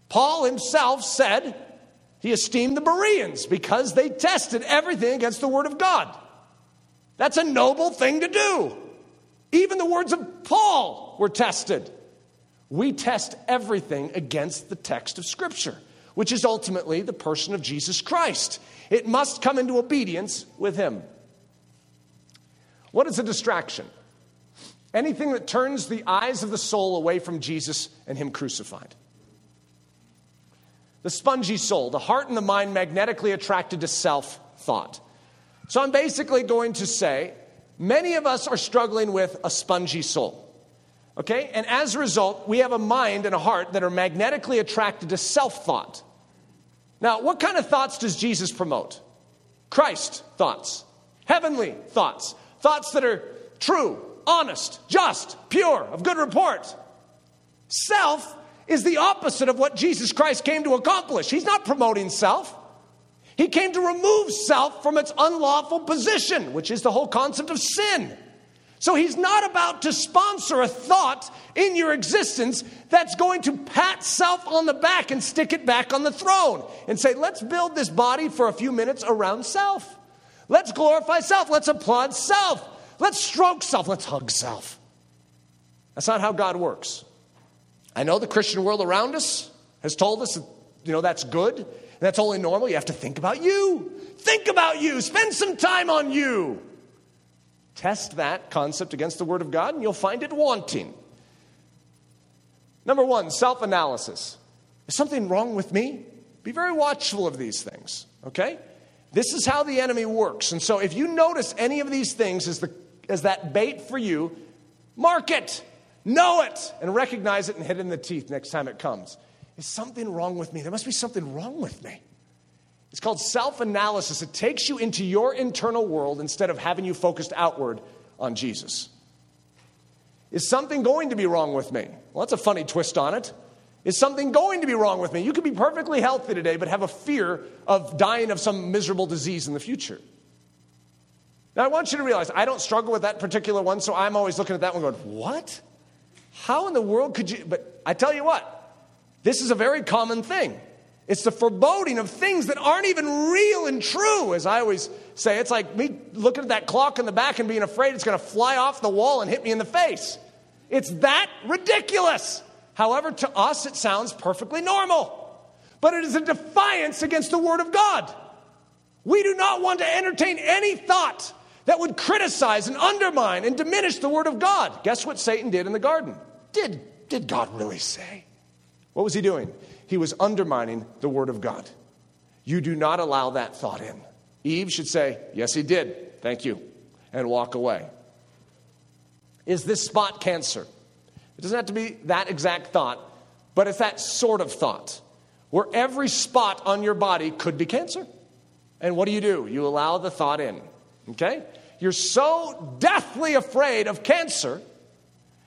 Paul himself said he esteemed the Bereans because they tested everything against the Word of God. That's a noble thing to do. Even the words of Paul were tested. We test everything against the text of Scripture, which is ultimately the person of Jesus Christ. It must come into obedience with Him. What is a distraction? Anything that turns the eyes of the soul away from Jesus and Him crucified. The spongy soul, the heart and the mind magnetically attracted to self thought. So I'm basically going to say many of us are struggling with a spongy soul. Okay? And as a result, we have a mind and a heart that are magnetically attracted to self thought. Now, what kind of thoughts does Jesus promote? Christ thoughts, heavenly thoughts, Thoughts that are true, honest, just, pure, of good report. Self is the opposite of what Jesus Christ came to accomplish. He's not promoting self, He came to remove self from its unlawful position, which is the whole concept of sin. So he's not about to sponsor a thought in your existence that's going to pat self on the back and stick it back on the throne and say, let's build this body for a few minutes around self. Let's glorify self. Let's applaud self. Let's stroke self. Let's hug self. That's not how God works. I know the Christian world around us has told us, that, you know, that's good. And That's only normal. You have to think about you. Think about you. Spend some time on you. Test that concept against the Word of God, and you'll find it wanting. Number one, self analysis. Is something wrong with me? Be very watchful of these things, okay? This is how the enemy works. And so if you notice any of these things as, the, as that bait for you, mark it, know it, and recognize it and hit it in the teeth next time it comes. Is something wrong with me? There must be something wrong with me. It's called self analysis. It takes you into your internal world instead of having you focused outward on Jesus. Is something going to be wrong with me? Well, that's a funny twist on it. Is something going to be wrong with me? You could be perfectly healthy today, but have a fear of dying of some miserable disease in the future. Now, I want you to realize I don't struggle with that particular one, so I'm always looking at that one going, What? How in the world could you? But I tell you what, this is a very common thing. It's the foreboding of things that aren't even real and true, as I always say. It's like me looking at that clock in the back and being afraid it's going to fly off the wall and hit me in the face. It's that ridiculous. However, to us, it sounds perfectly normal. But it is a defiance against the Word of God. We do not want to entertain any thought that would criticize and undermine and diminish the Word of God. Guess what Satan did in the garden? Did, did God really say? What was he doing? He was undermining the Word of God. You do not allow that thought in. Eve should say, Yes, he did. Thank you. And walk away. Is this spot cancer? It doesn't have to be that exact thought, but it's that sort of thought where every spot on your body could be cancer. And what do you do? You allow the thought in. Okay? You're so deathly afraid of cancer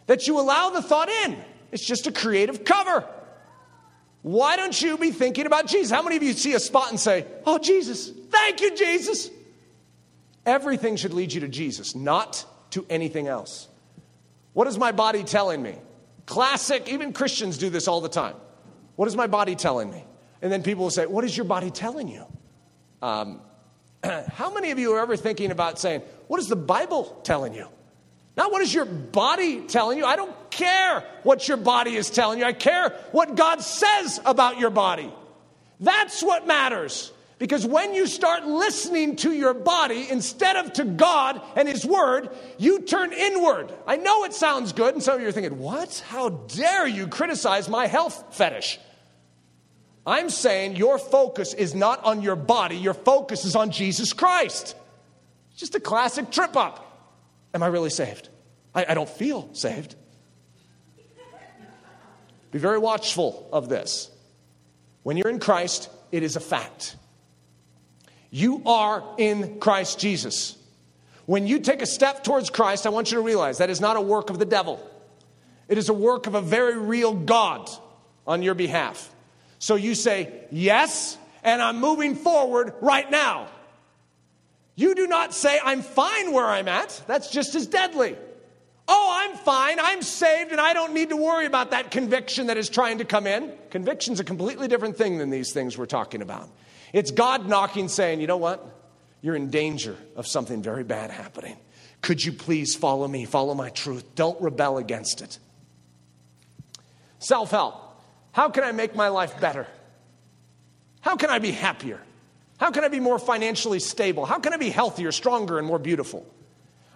that you allow the thought in. It's just a creative cover. Why don't you be thinking about Jesus? How many of you see a spot and say, Oh, Jesus, thank you, Jesus? Everything should lead you to Jesus, not to anything else. What is my body telling me? Classic, even Christians do this all the time. What is my body telling me? And then people will say, What is your body telling you? Um, how many of you are ever thinking about saying, What is the Bible telling you? Not what is your body telling you. I don't care what your body is telling you. I care what God says about your body. That's what matters. Because when you start listening to your body instead of to God and His Word, you turn inward. I know it sounds good, and some of you are thinking, What? How dare you criticize my health fetish? I'm saying your focus is not on your body, your focus is on Jesus Christ. It's just a classic trip up. Am I really saved? I, I don't feel saved. Be very watchful of this. When you're in Christ, it is a fact. You are in Christ Jesus. When you take a step towards Christ, I want you to realize that is not a work of the devil. It is a work of a very real God on your behalf. So you say, Yes, and I'm moving forward right now. You do not say, I'm fine where I'm at. That's just as deadly. Oh, I'm fine. I'm saved, and I don't need to worry about that conviction that is trying to come in. Conviction's a completely different thing than these things we're talking about. It's God knocking, saying, You know what? You're in danger of something very bad happening. Could you please follow me? Follow my truth. Don't rebel against it. Self help. How can I make my life better? How can I be happier? How can I be more financially stable? How can I be healthier, stronger, and more beautiful?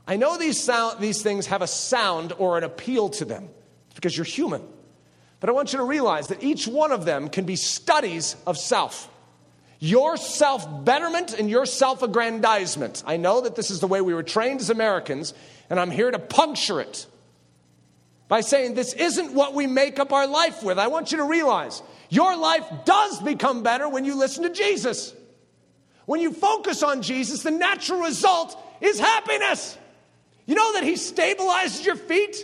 I know these, sound, these things have a sound or an appeal to them because you're human. But I want you to realize that each one of them can be studies of self. Your self betterment and your self aggrandizement. I know that this is the way we were trained as Americans, and I'm here to puncture it by saying this isn't what we make up our life with. I want you to realize your life does become better when you listen to Jesus. When you focus on Jesus, the natural result is happiness. You know that He stabilizes your feet,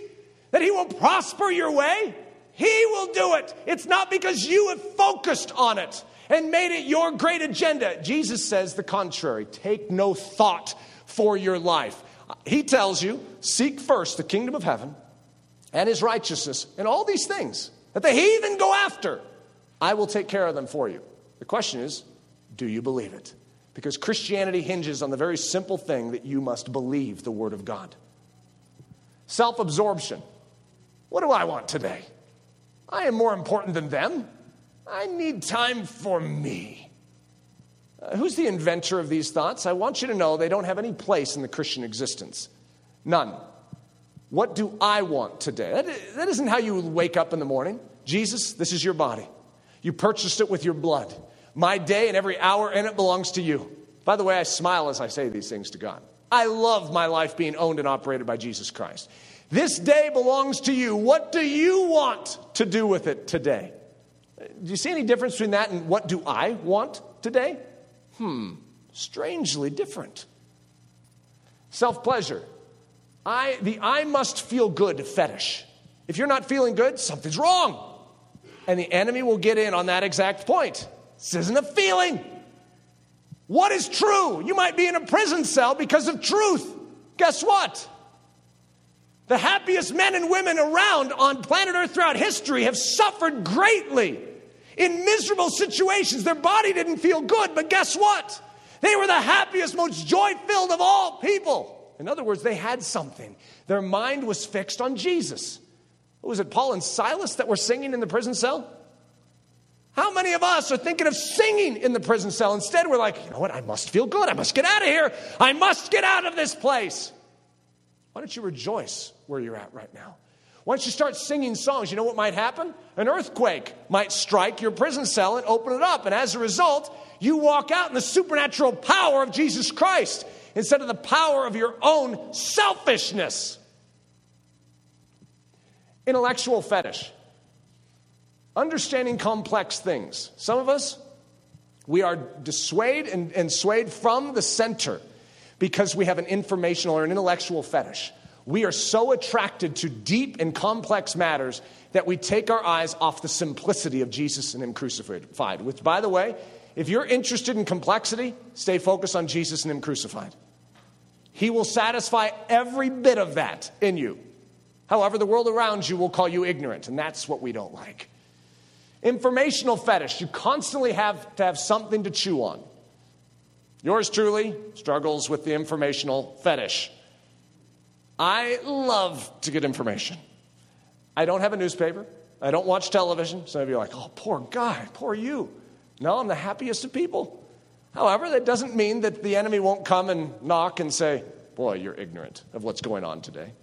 that He will prosper your way? He will do it. It's not because you have focused on it. and made it your great agenda. Jesus says the contrary take no thought for your life. He tells you, seek first the kingdom of heaven and his righteousness, and all these things that the heathen go after, I will take care of them for you. The question is, do you believe it? Because Christianity hinges on the very simple thing that you must believe the Word of God. Self absorption. What do I want today? I am more important than them. I need time for me. Uh, who's the inventor of these thoughts? I want you to know they don't have any place in the Christian existence. None. What do I want today? That, that isn't how you wake up in the morning. Jesus, this is your body. You purchased it with your blood. My day and every hour in it belongs to you. By the way, I smile as I say these things to God. I love my life being owned and operated by Jesus Christ. This day belongs to you. What do you want to do with it today? Do you see any difference between that and what do I want today? Hmm, strangely different. Self pleasure. I, the I must feel good fetish. If you're not feeling good, something's wrong. And the enemy will get in on that exact point. This isn't a feeling. What is true? You might be in a prison cell because of truth. Guess what? The happiest men and women around on planet Earth throughout history have suffered greatly in miserable situations. Their body didn't feel good, but guess what? They were the happiest, most joy filled of all people. In other words, they had something. Their mind was fixed on Jesus. What was it, Paul and Silas that were singing in the prison cell? How many of us are thinking of singing in the prison cell? Instead, we're like, you know what? I must feel good. I must get out of here. I must get out of this place. Why don't you rejoice where you're at right now? Why don't you start singing songs? You know what might happen? An earthquake might strike your prison cell and open it up. And as a result, you walk out in the supernatural power of Jesus Christ instead of the power of your own selfishness. Intellectual fetish. Understanding complex things. Some of us, we are dissuaded and, and swayed from the center because we have an informational or an intellectual fetish. We are so attracted to deep and complex matters that we take our eyes off the simplicity of Jesus and Him crucified. Which, by the way, if you're interested in complexity, stay focused on Jesus and Him crucified. He will satisfy every bit of that in you. However, the world around you will call you ignorant, and that's what we don't like. Informational fetish. You constantly have to have something to chew on. Yours truly struggles with the informational fetish. I love to get information. I don't have a newspaper. I don't watch television. Some of you are like, oh, poor guy, poor you. No, I'm the happiest of people. However, that doesn't mean that the enemy won't come and knock and say, boy, you're ignorant of what's going on today.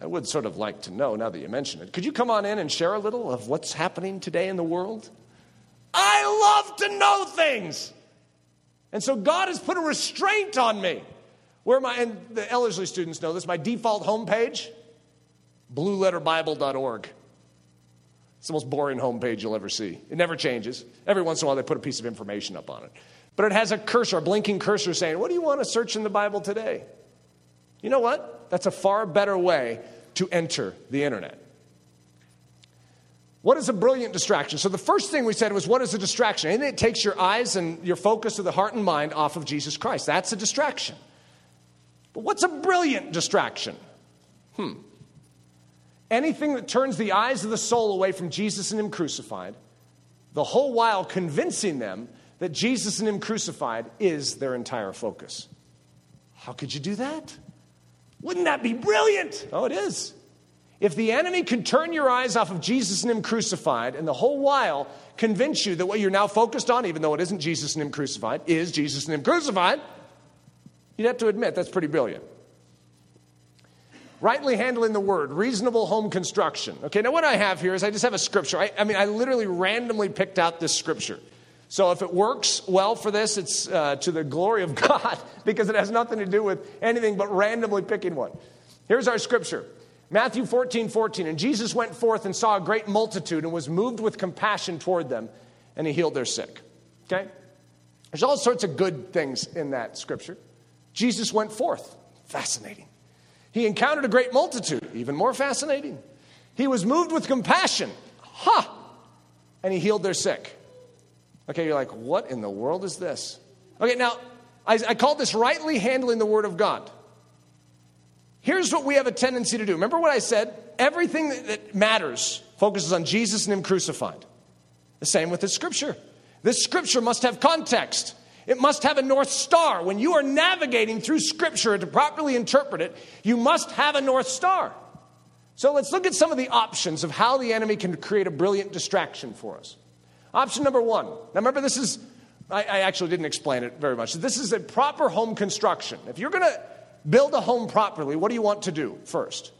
I would sort of like to know, now that you mention it, could you come on in and share a little of what's happening today in the world? I love to know things. And so God has put a restraint on me. Where my, and the Ellerslie students know this, my default homepage, blueletterbible.org. It's the most boring homepage you'll ever see. It never changes. Every once in a while, they put a piece of information up on it. But it has a cursor, a blinking cursor saying, What do you want to search in the Bible today? You know what? That's a far better way to enter the internet. What is a brilliant distraction? So, the first thing we said was, What is a distraction? And it takes your eyes and your focus of the heart and mind off of Jesus Christ. That's a distraction. But what's a brilliant distraction? Hmm. Anything that turns the eyes of the soul away from Jesus and Him crucified, the whole while convincing them that Jesus and Him crucified is their entire focus. How could you do that? Wouldn't that be brilliant? Oh, it is. If the enemy can turn your eyes off of Jesus and Him crucified, and the whole while convince you that what you're now focused on, even though it isn't Jesus and Him crucified, is Jesus and Him crucified, you'd have to admit that's pretty brilliant. Rightly handling the word, reasonable home construction. Okay, now what I have here is I just have a scripture. I, I mean, I literally randomly picked out this scripture. So if it works well for this, it's uh, to the glory of God because it has nothing to do with anything but randomly picking one. Here's our scripture Matthew 14, 14. And Jesus went forth and saw a great multitude and was moved with compassion toward them, and he healed their sick. Okay? There's all sorts of good things in that scripture. Jesus went forth. Fascinating. He encountered a great multitude. Even more fascinating. He was moved with compassion. Ha! And he healed their sick. Okay, you're like, what in the world is this? Okay, now, I, I called this rightly handling the Word of God. Here's what we have a tendency to do. Remember what I said? Everything that, that matters focuses on Jesus and Him crucified. The same with the Scripture. This Scripture must have context. It must have a North Star. When you are navigating through Scripture to properly interpret it, you must have a North Star. So let's look at some of the options of how the enemy can create a brilliant distraction for us. Option number one. Now remember, this is, I, I actually didn't explain it very much. This is a proper home construction. If you're going to build a home properly, what do you want to do first?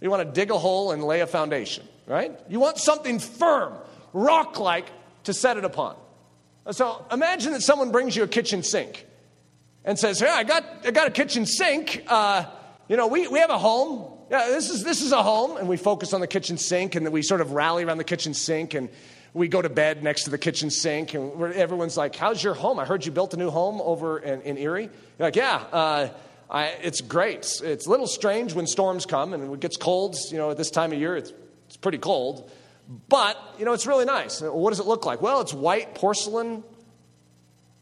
You want to dig a hole and lay a foundation, right? You want something firm, rock like, to set it upon. So imagine that someone brings you a kitchen sink and says, Hey, I got, I got a kitchen sink. Uh, you know, we, we have a home. Yeah, this is, this is a home. And we focus on the kitchen sink and then we sort of rally around the kitchen sink and we go to bed next to the kitchen sink, and everyone's like, How's your home? I heard you built a new home over in, in Erie. You're like, Yeah, uh, I, it's great. It's a little strange when storms come and it gets cold. You know, at this time of year, it's, it's pretty cold. But, you know, it's really nice. What does it look like? Well, it's white porcelain.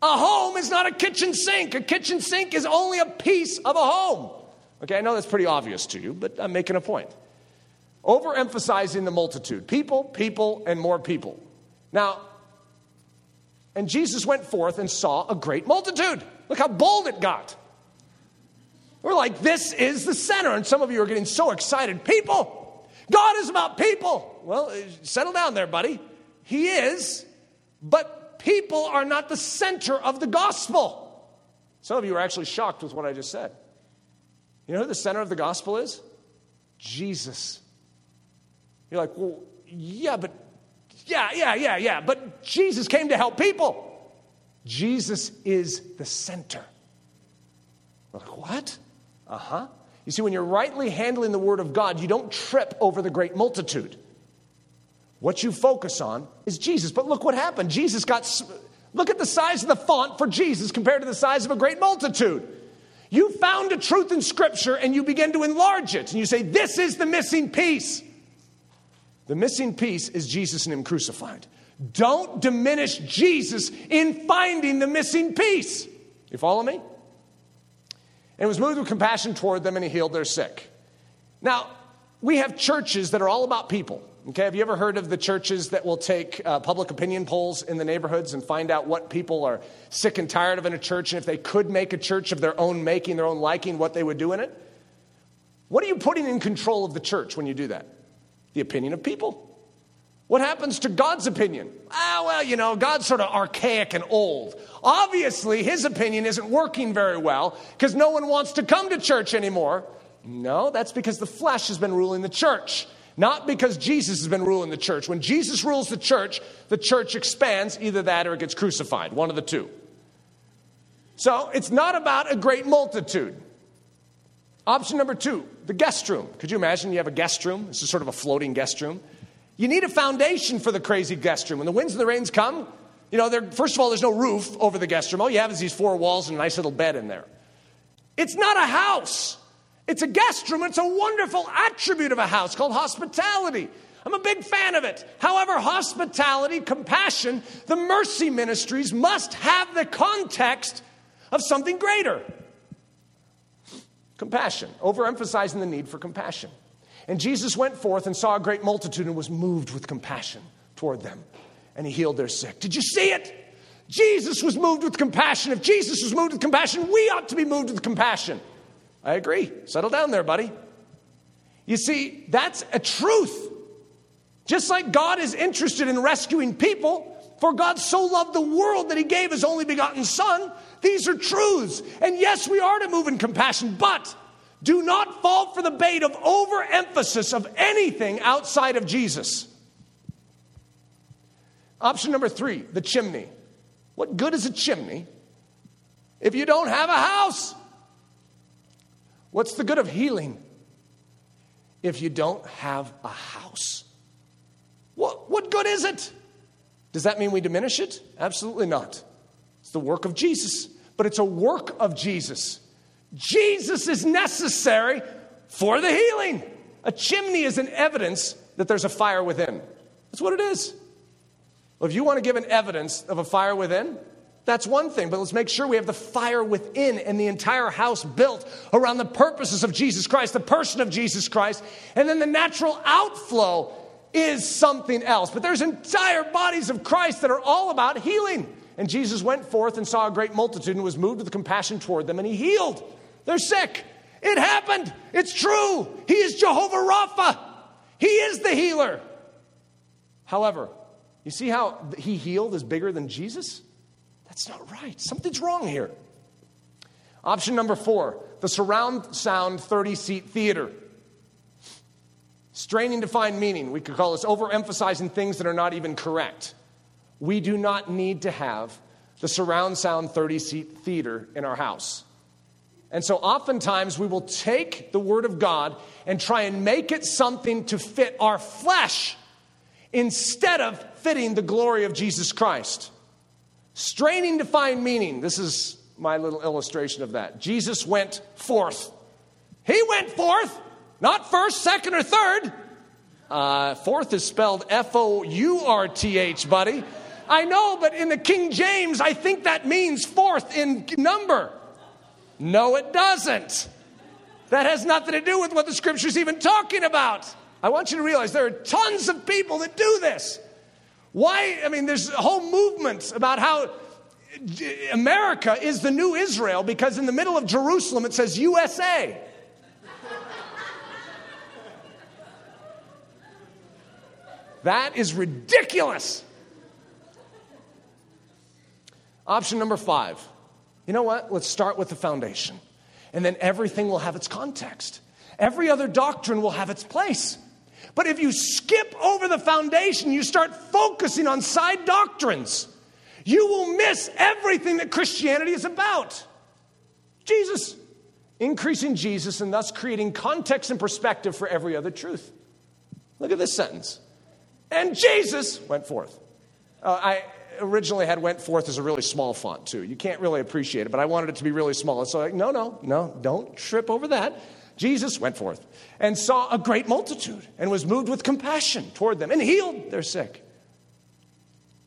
A home is not a kitchen sink. A kitchen sink is only a piece of a home. Okay, I know that's pretty obvious to you, but I'm making a point overemphasizing the multitude people, people, and more people. Now, and Jesus went forth and saw a great multitude. Look how bold it got. We're like, this is the center. And some of you are getting so excited. People, God is about people. Well, uh, settle down there, buddy. He is, but people are not the center of the gospel. Some of you are actually shocked with what I just said. You know who the center of the gospel is? Jesus. You're like, well, yeah, but yeah, yeah, yeah, yeah. But Jesus came to help people. Jesus is the center. like, what? Uh huh. You see, when you're rightly handling the Word of God, you don't trip over the great multitude. What you focus on is Jesus. But look what happened. Jesus got, look at the size of the font for Jesus compared to the size of a great multitude. You found a truth in Scripture and you begin to enlarge it. And you say, This is the missing piece. The missing piece is Jesus and Him crucified. Don't diminish Jesus in finding the missing piece. You follow me? And was moved with compassion toward them and he healed their sick. Now, we have churches that are all about people. Okay, have you ever heard of the churches that will take uh, public opinion polls in the neighborhoods and find out what people are sick and tired of in a church, and if they could make a church of their own making, their own liking, what they would do in it? What are you putting in control of the church when you do that? The opinion of people. What happens to God's opinion? Ah, well, you know, God's sort of archaic and old. Obviously, his opinion isn't working very well because no one wants to come to church anymore. No, that's because the flesh has been ruling the church, not because Jesus has been ruling the church. When Jesus rules the church, the church expands, either that or it gets crucified, one of the two. So it's not about a great multitude. Option number two, the guest room. Could you imagine you have a guest room? This is sort of a floating guest room. You need a foundation for the crazy guest room. When the winds and the rains come, you know, first of all, there's no roof over the guest room. All you have is these four walls and a nice little bed in there. It's not a house, it's a guest room. It's a wonderful attribute of a house called hospitality. I'm a big fan of it. However, hospitality, compassion, the mercy ministries must have the context of something greater. Compassion, overemphasizing the need for compassion. And Jesus went forth and saw a great multitude and was moved with compassion toward them. And he healed their sick. Did you see it? Jesus was moved with compassion. If Jesus was moved with compassion, we ought to be moved with compassion. I agree. Settle down there, buddy. You see, that's a truth. Just like God is interested in rescuing people, for God so loved the world that he gave his only begotten Son, these are truths. And yes, we are to move in compassion, but do not fall for the bait of overemphasis of anything outside of Jesus. Option number three the chimney. What good is a chimney if you don't have a house? What's the good of healing if you don't have a house? What, what good is it? Does that mean we diminish it? Absolutely not. It's the work of Jesus but it's a work of Jesus. Jesus is necessary for the healing. A chimney is an evidence that there's a fire within. That's what it is. Well, if you want to give an evidence of a fire within, that's one thing, but let's make sure we have the fire within and the entire house built around the purposes of Jesus Christ, the person of Jesus Christ, and then the natural outflow is something else. But there's entire bodies of Christ that are all about healing. And Jesus went forth and saw a great multitude and was moved with compassion toward them, and he healed. They're sick. It happened. It's true. He is Jehovah Rapha. He is the healer. However, you see how he healed is bigger than Jesus? That's not right. Something's wrong here. Option number four the surround sound 30 seat theater. Straining to find meaning. We could call this overemphasizing things that are not even correct. We do not need to have the surround sound 30 seat theater in our house. And so oftentimes we will take the Word of God and try and make it something to fit our flesh instead of fitting the glory of Jesus Christ. Straining to find meaning. This is my little illustration of that. Jesus went forth. He went forth, not first, second, or third. Uh, fourth is spelled F O U R T H, buddy. I know, but in the King James, I think that means fourth in number. No, it doesn't. That has nothing to do with what the scripture's even talking about. I want you to realize there are tons of people that do this. Why? I mean, there's a whole movement about how America is the new Israel because in the middle of Jerusalem it says USA. That is ridiculous. Option number five you know what? Let's start with the foundation. And then everything will have its context. Every other doctrine will have its place. But if you skip over the foundation, you start focusing on side doctrines, you will miss everything that Christianity is about. Jesus. Increasing Jesus and thus creating context and perspective for every other truth. Look at this sentence. And Jesus went forth. Uh, I, originally had went forth as a really small font too. You can't really appreciate it, but I wanted it to be really small. So like, no, no, no, don't trip over that. Jesus went forth and saw a great multitude and was moved with compassion toward them and healed their sick.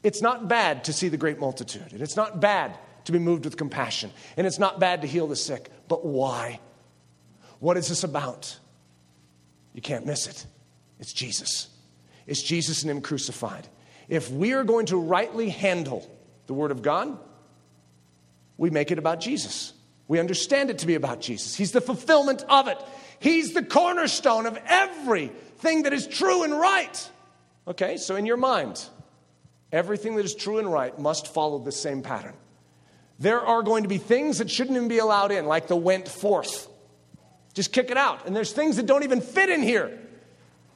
It's not bad to see the great multitude, and it's not bad to be moved with compassion, and it's not bad to heal the sick. But why? What is this about? You can't miss it. It's Jesus. It's Jesus and Him crucified. If we are going to rightly handle the Word of God, we make it about Jesus. We understand it to be about Jesus. He's the fulfillment of it, He's the cornerstone of everything that is true and right. Okay, so in your mind, everything that is true and right must follow the same pattern. There are going to be things that shouldn't even be allowed in, like the went forth. Just kick it out. And there's things that don't even fit in here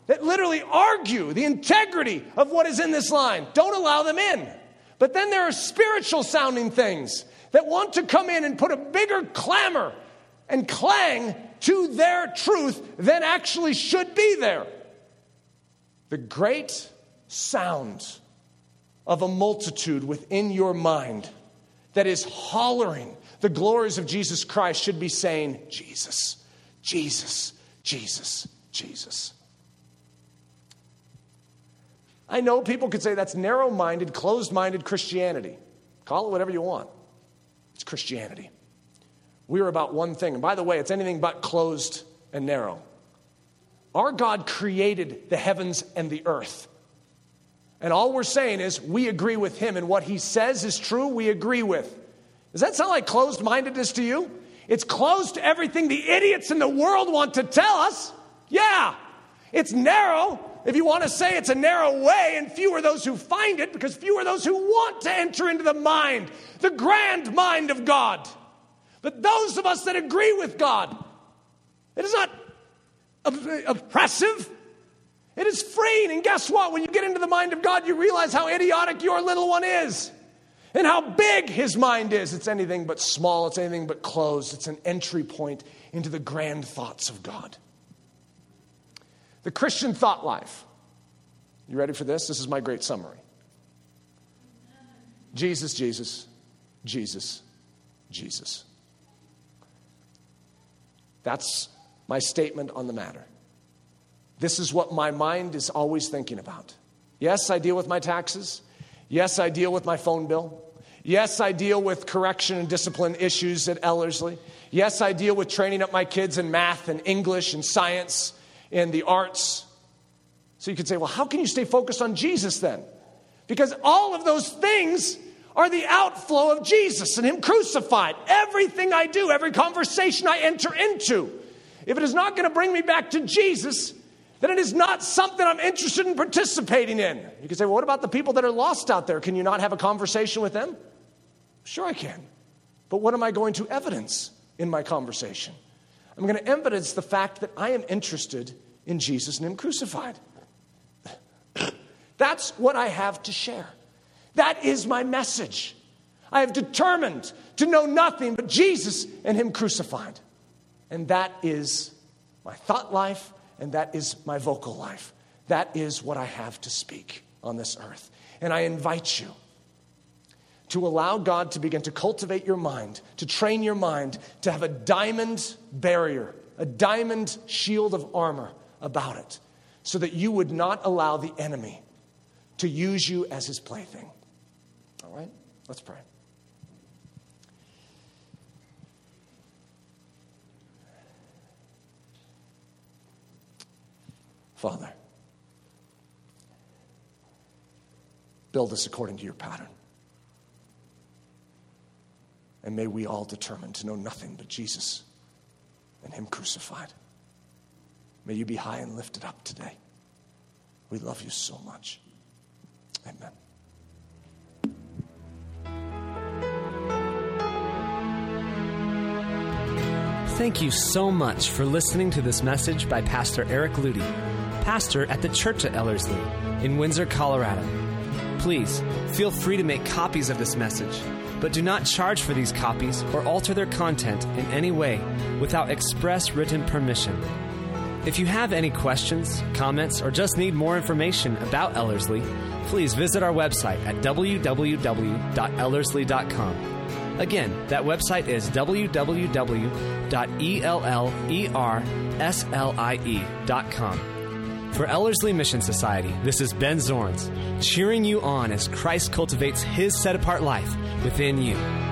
that literally argue the integrity of what is in this line. Don't allow them in. But then there are spiritual sounding things that want to come in and put a bigger clamor and clang to their truth than actually should be there. The great sound of a multitude within your mind that is hollering the glories of Jesus Christ should be saying, Jesus, Jesus, Jesus, Jesus. I know people could say that's narrow minded, closed minded Christianity. Call it whatever you want. It's Christianity. We are about one thing. And by the way, it's anything but closed and narrow. Our God created the heavens and the earth. And all we're saying is we agree with Him, and what He says is true, we agree with. Does that sound like closed mindedness to you? It's closed to everything the idiots in the world want to tell us. Yeah. It's narrow, if you want to say it's a narrow way, and few are those who find it, because few are those who want to enter into the mind, the grand mind of God. But those of us that agree with God, it is not oppressive. It is freeing. And guess what? When you get into the mind of God, you realize how idiotic your little one is and how big his mind is. It's anything but small, it's anything but closed. It's an entry point into the grand thoughts of God. The Christian thought life. You ready for this? This is my great summary Jesus, Jesus, Jesus, Jesus. That's my statement on the matter. This is what my mind is always thinking about. Yes, I deal with my taxes. Yes, I deal with my phone bill. Yes, I deal with correction and discipline issues at Ellerslie. Yes, I deal with training up my kids in math and English and science and the arts. So you could say, well, how can you stay focused on Jesus then? Because all of those things are the outflow of Jesus and Him crucified. Everything I do, every conversation I enter into, if it is not going to bring me back to Jesus, then it is not something I'm interested in participating in. You can say, well, what about the people that are lost out there? Can you not have a conversation with them? Sure, I can. But what am I going to evidence in my conversation? I'm going to evidence the fact that I am interested in Jesus and Him crucified. That's what I have to share. That is my message. I have determined to know nothing but Jesus and Him crucified. And that is my thought life, and that is my vocal life. That is what I have to speak on this earth. And I invite you to allow God to begin to cultivate your mind, to train your mind to have a diamond barrier, a diamond shield of armor about it, so that you would not allow the enemy to use you as his plaything. All right? Let's pray. Father, build us according to your pattern. And may we all determine to know nothing but Jesus and Him crucified. May you be high and lifted up today. We love you so much. Amen. Thank you so much for listening to this message by Pastor Eric Ludy, pastor at the Church at Ellerslie in Windsor, Colorado. Please feel free to make copies of this message, but do not charge for these copies or alter their content in any way without express written permission. If you have any questions, comments, or just need more information about Ellerslie, please visit our website at www.ellerslie.com. Again, that website is www.ellerslie.com. For Ellerslie Mission Society, this is Ben Zorns, cheering you on as Christ cultivates his set apart life within you.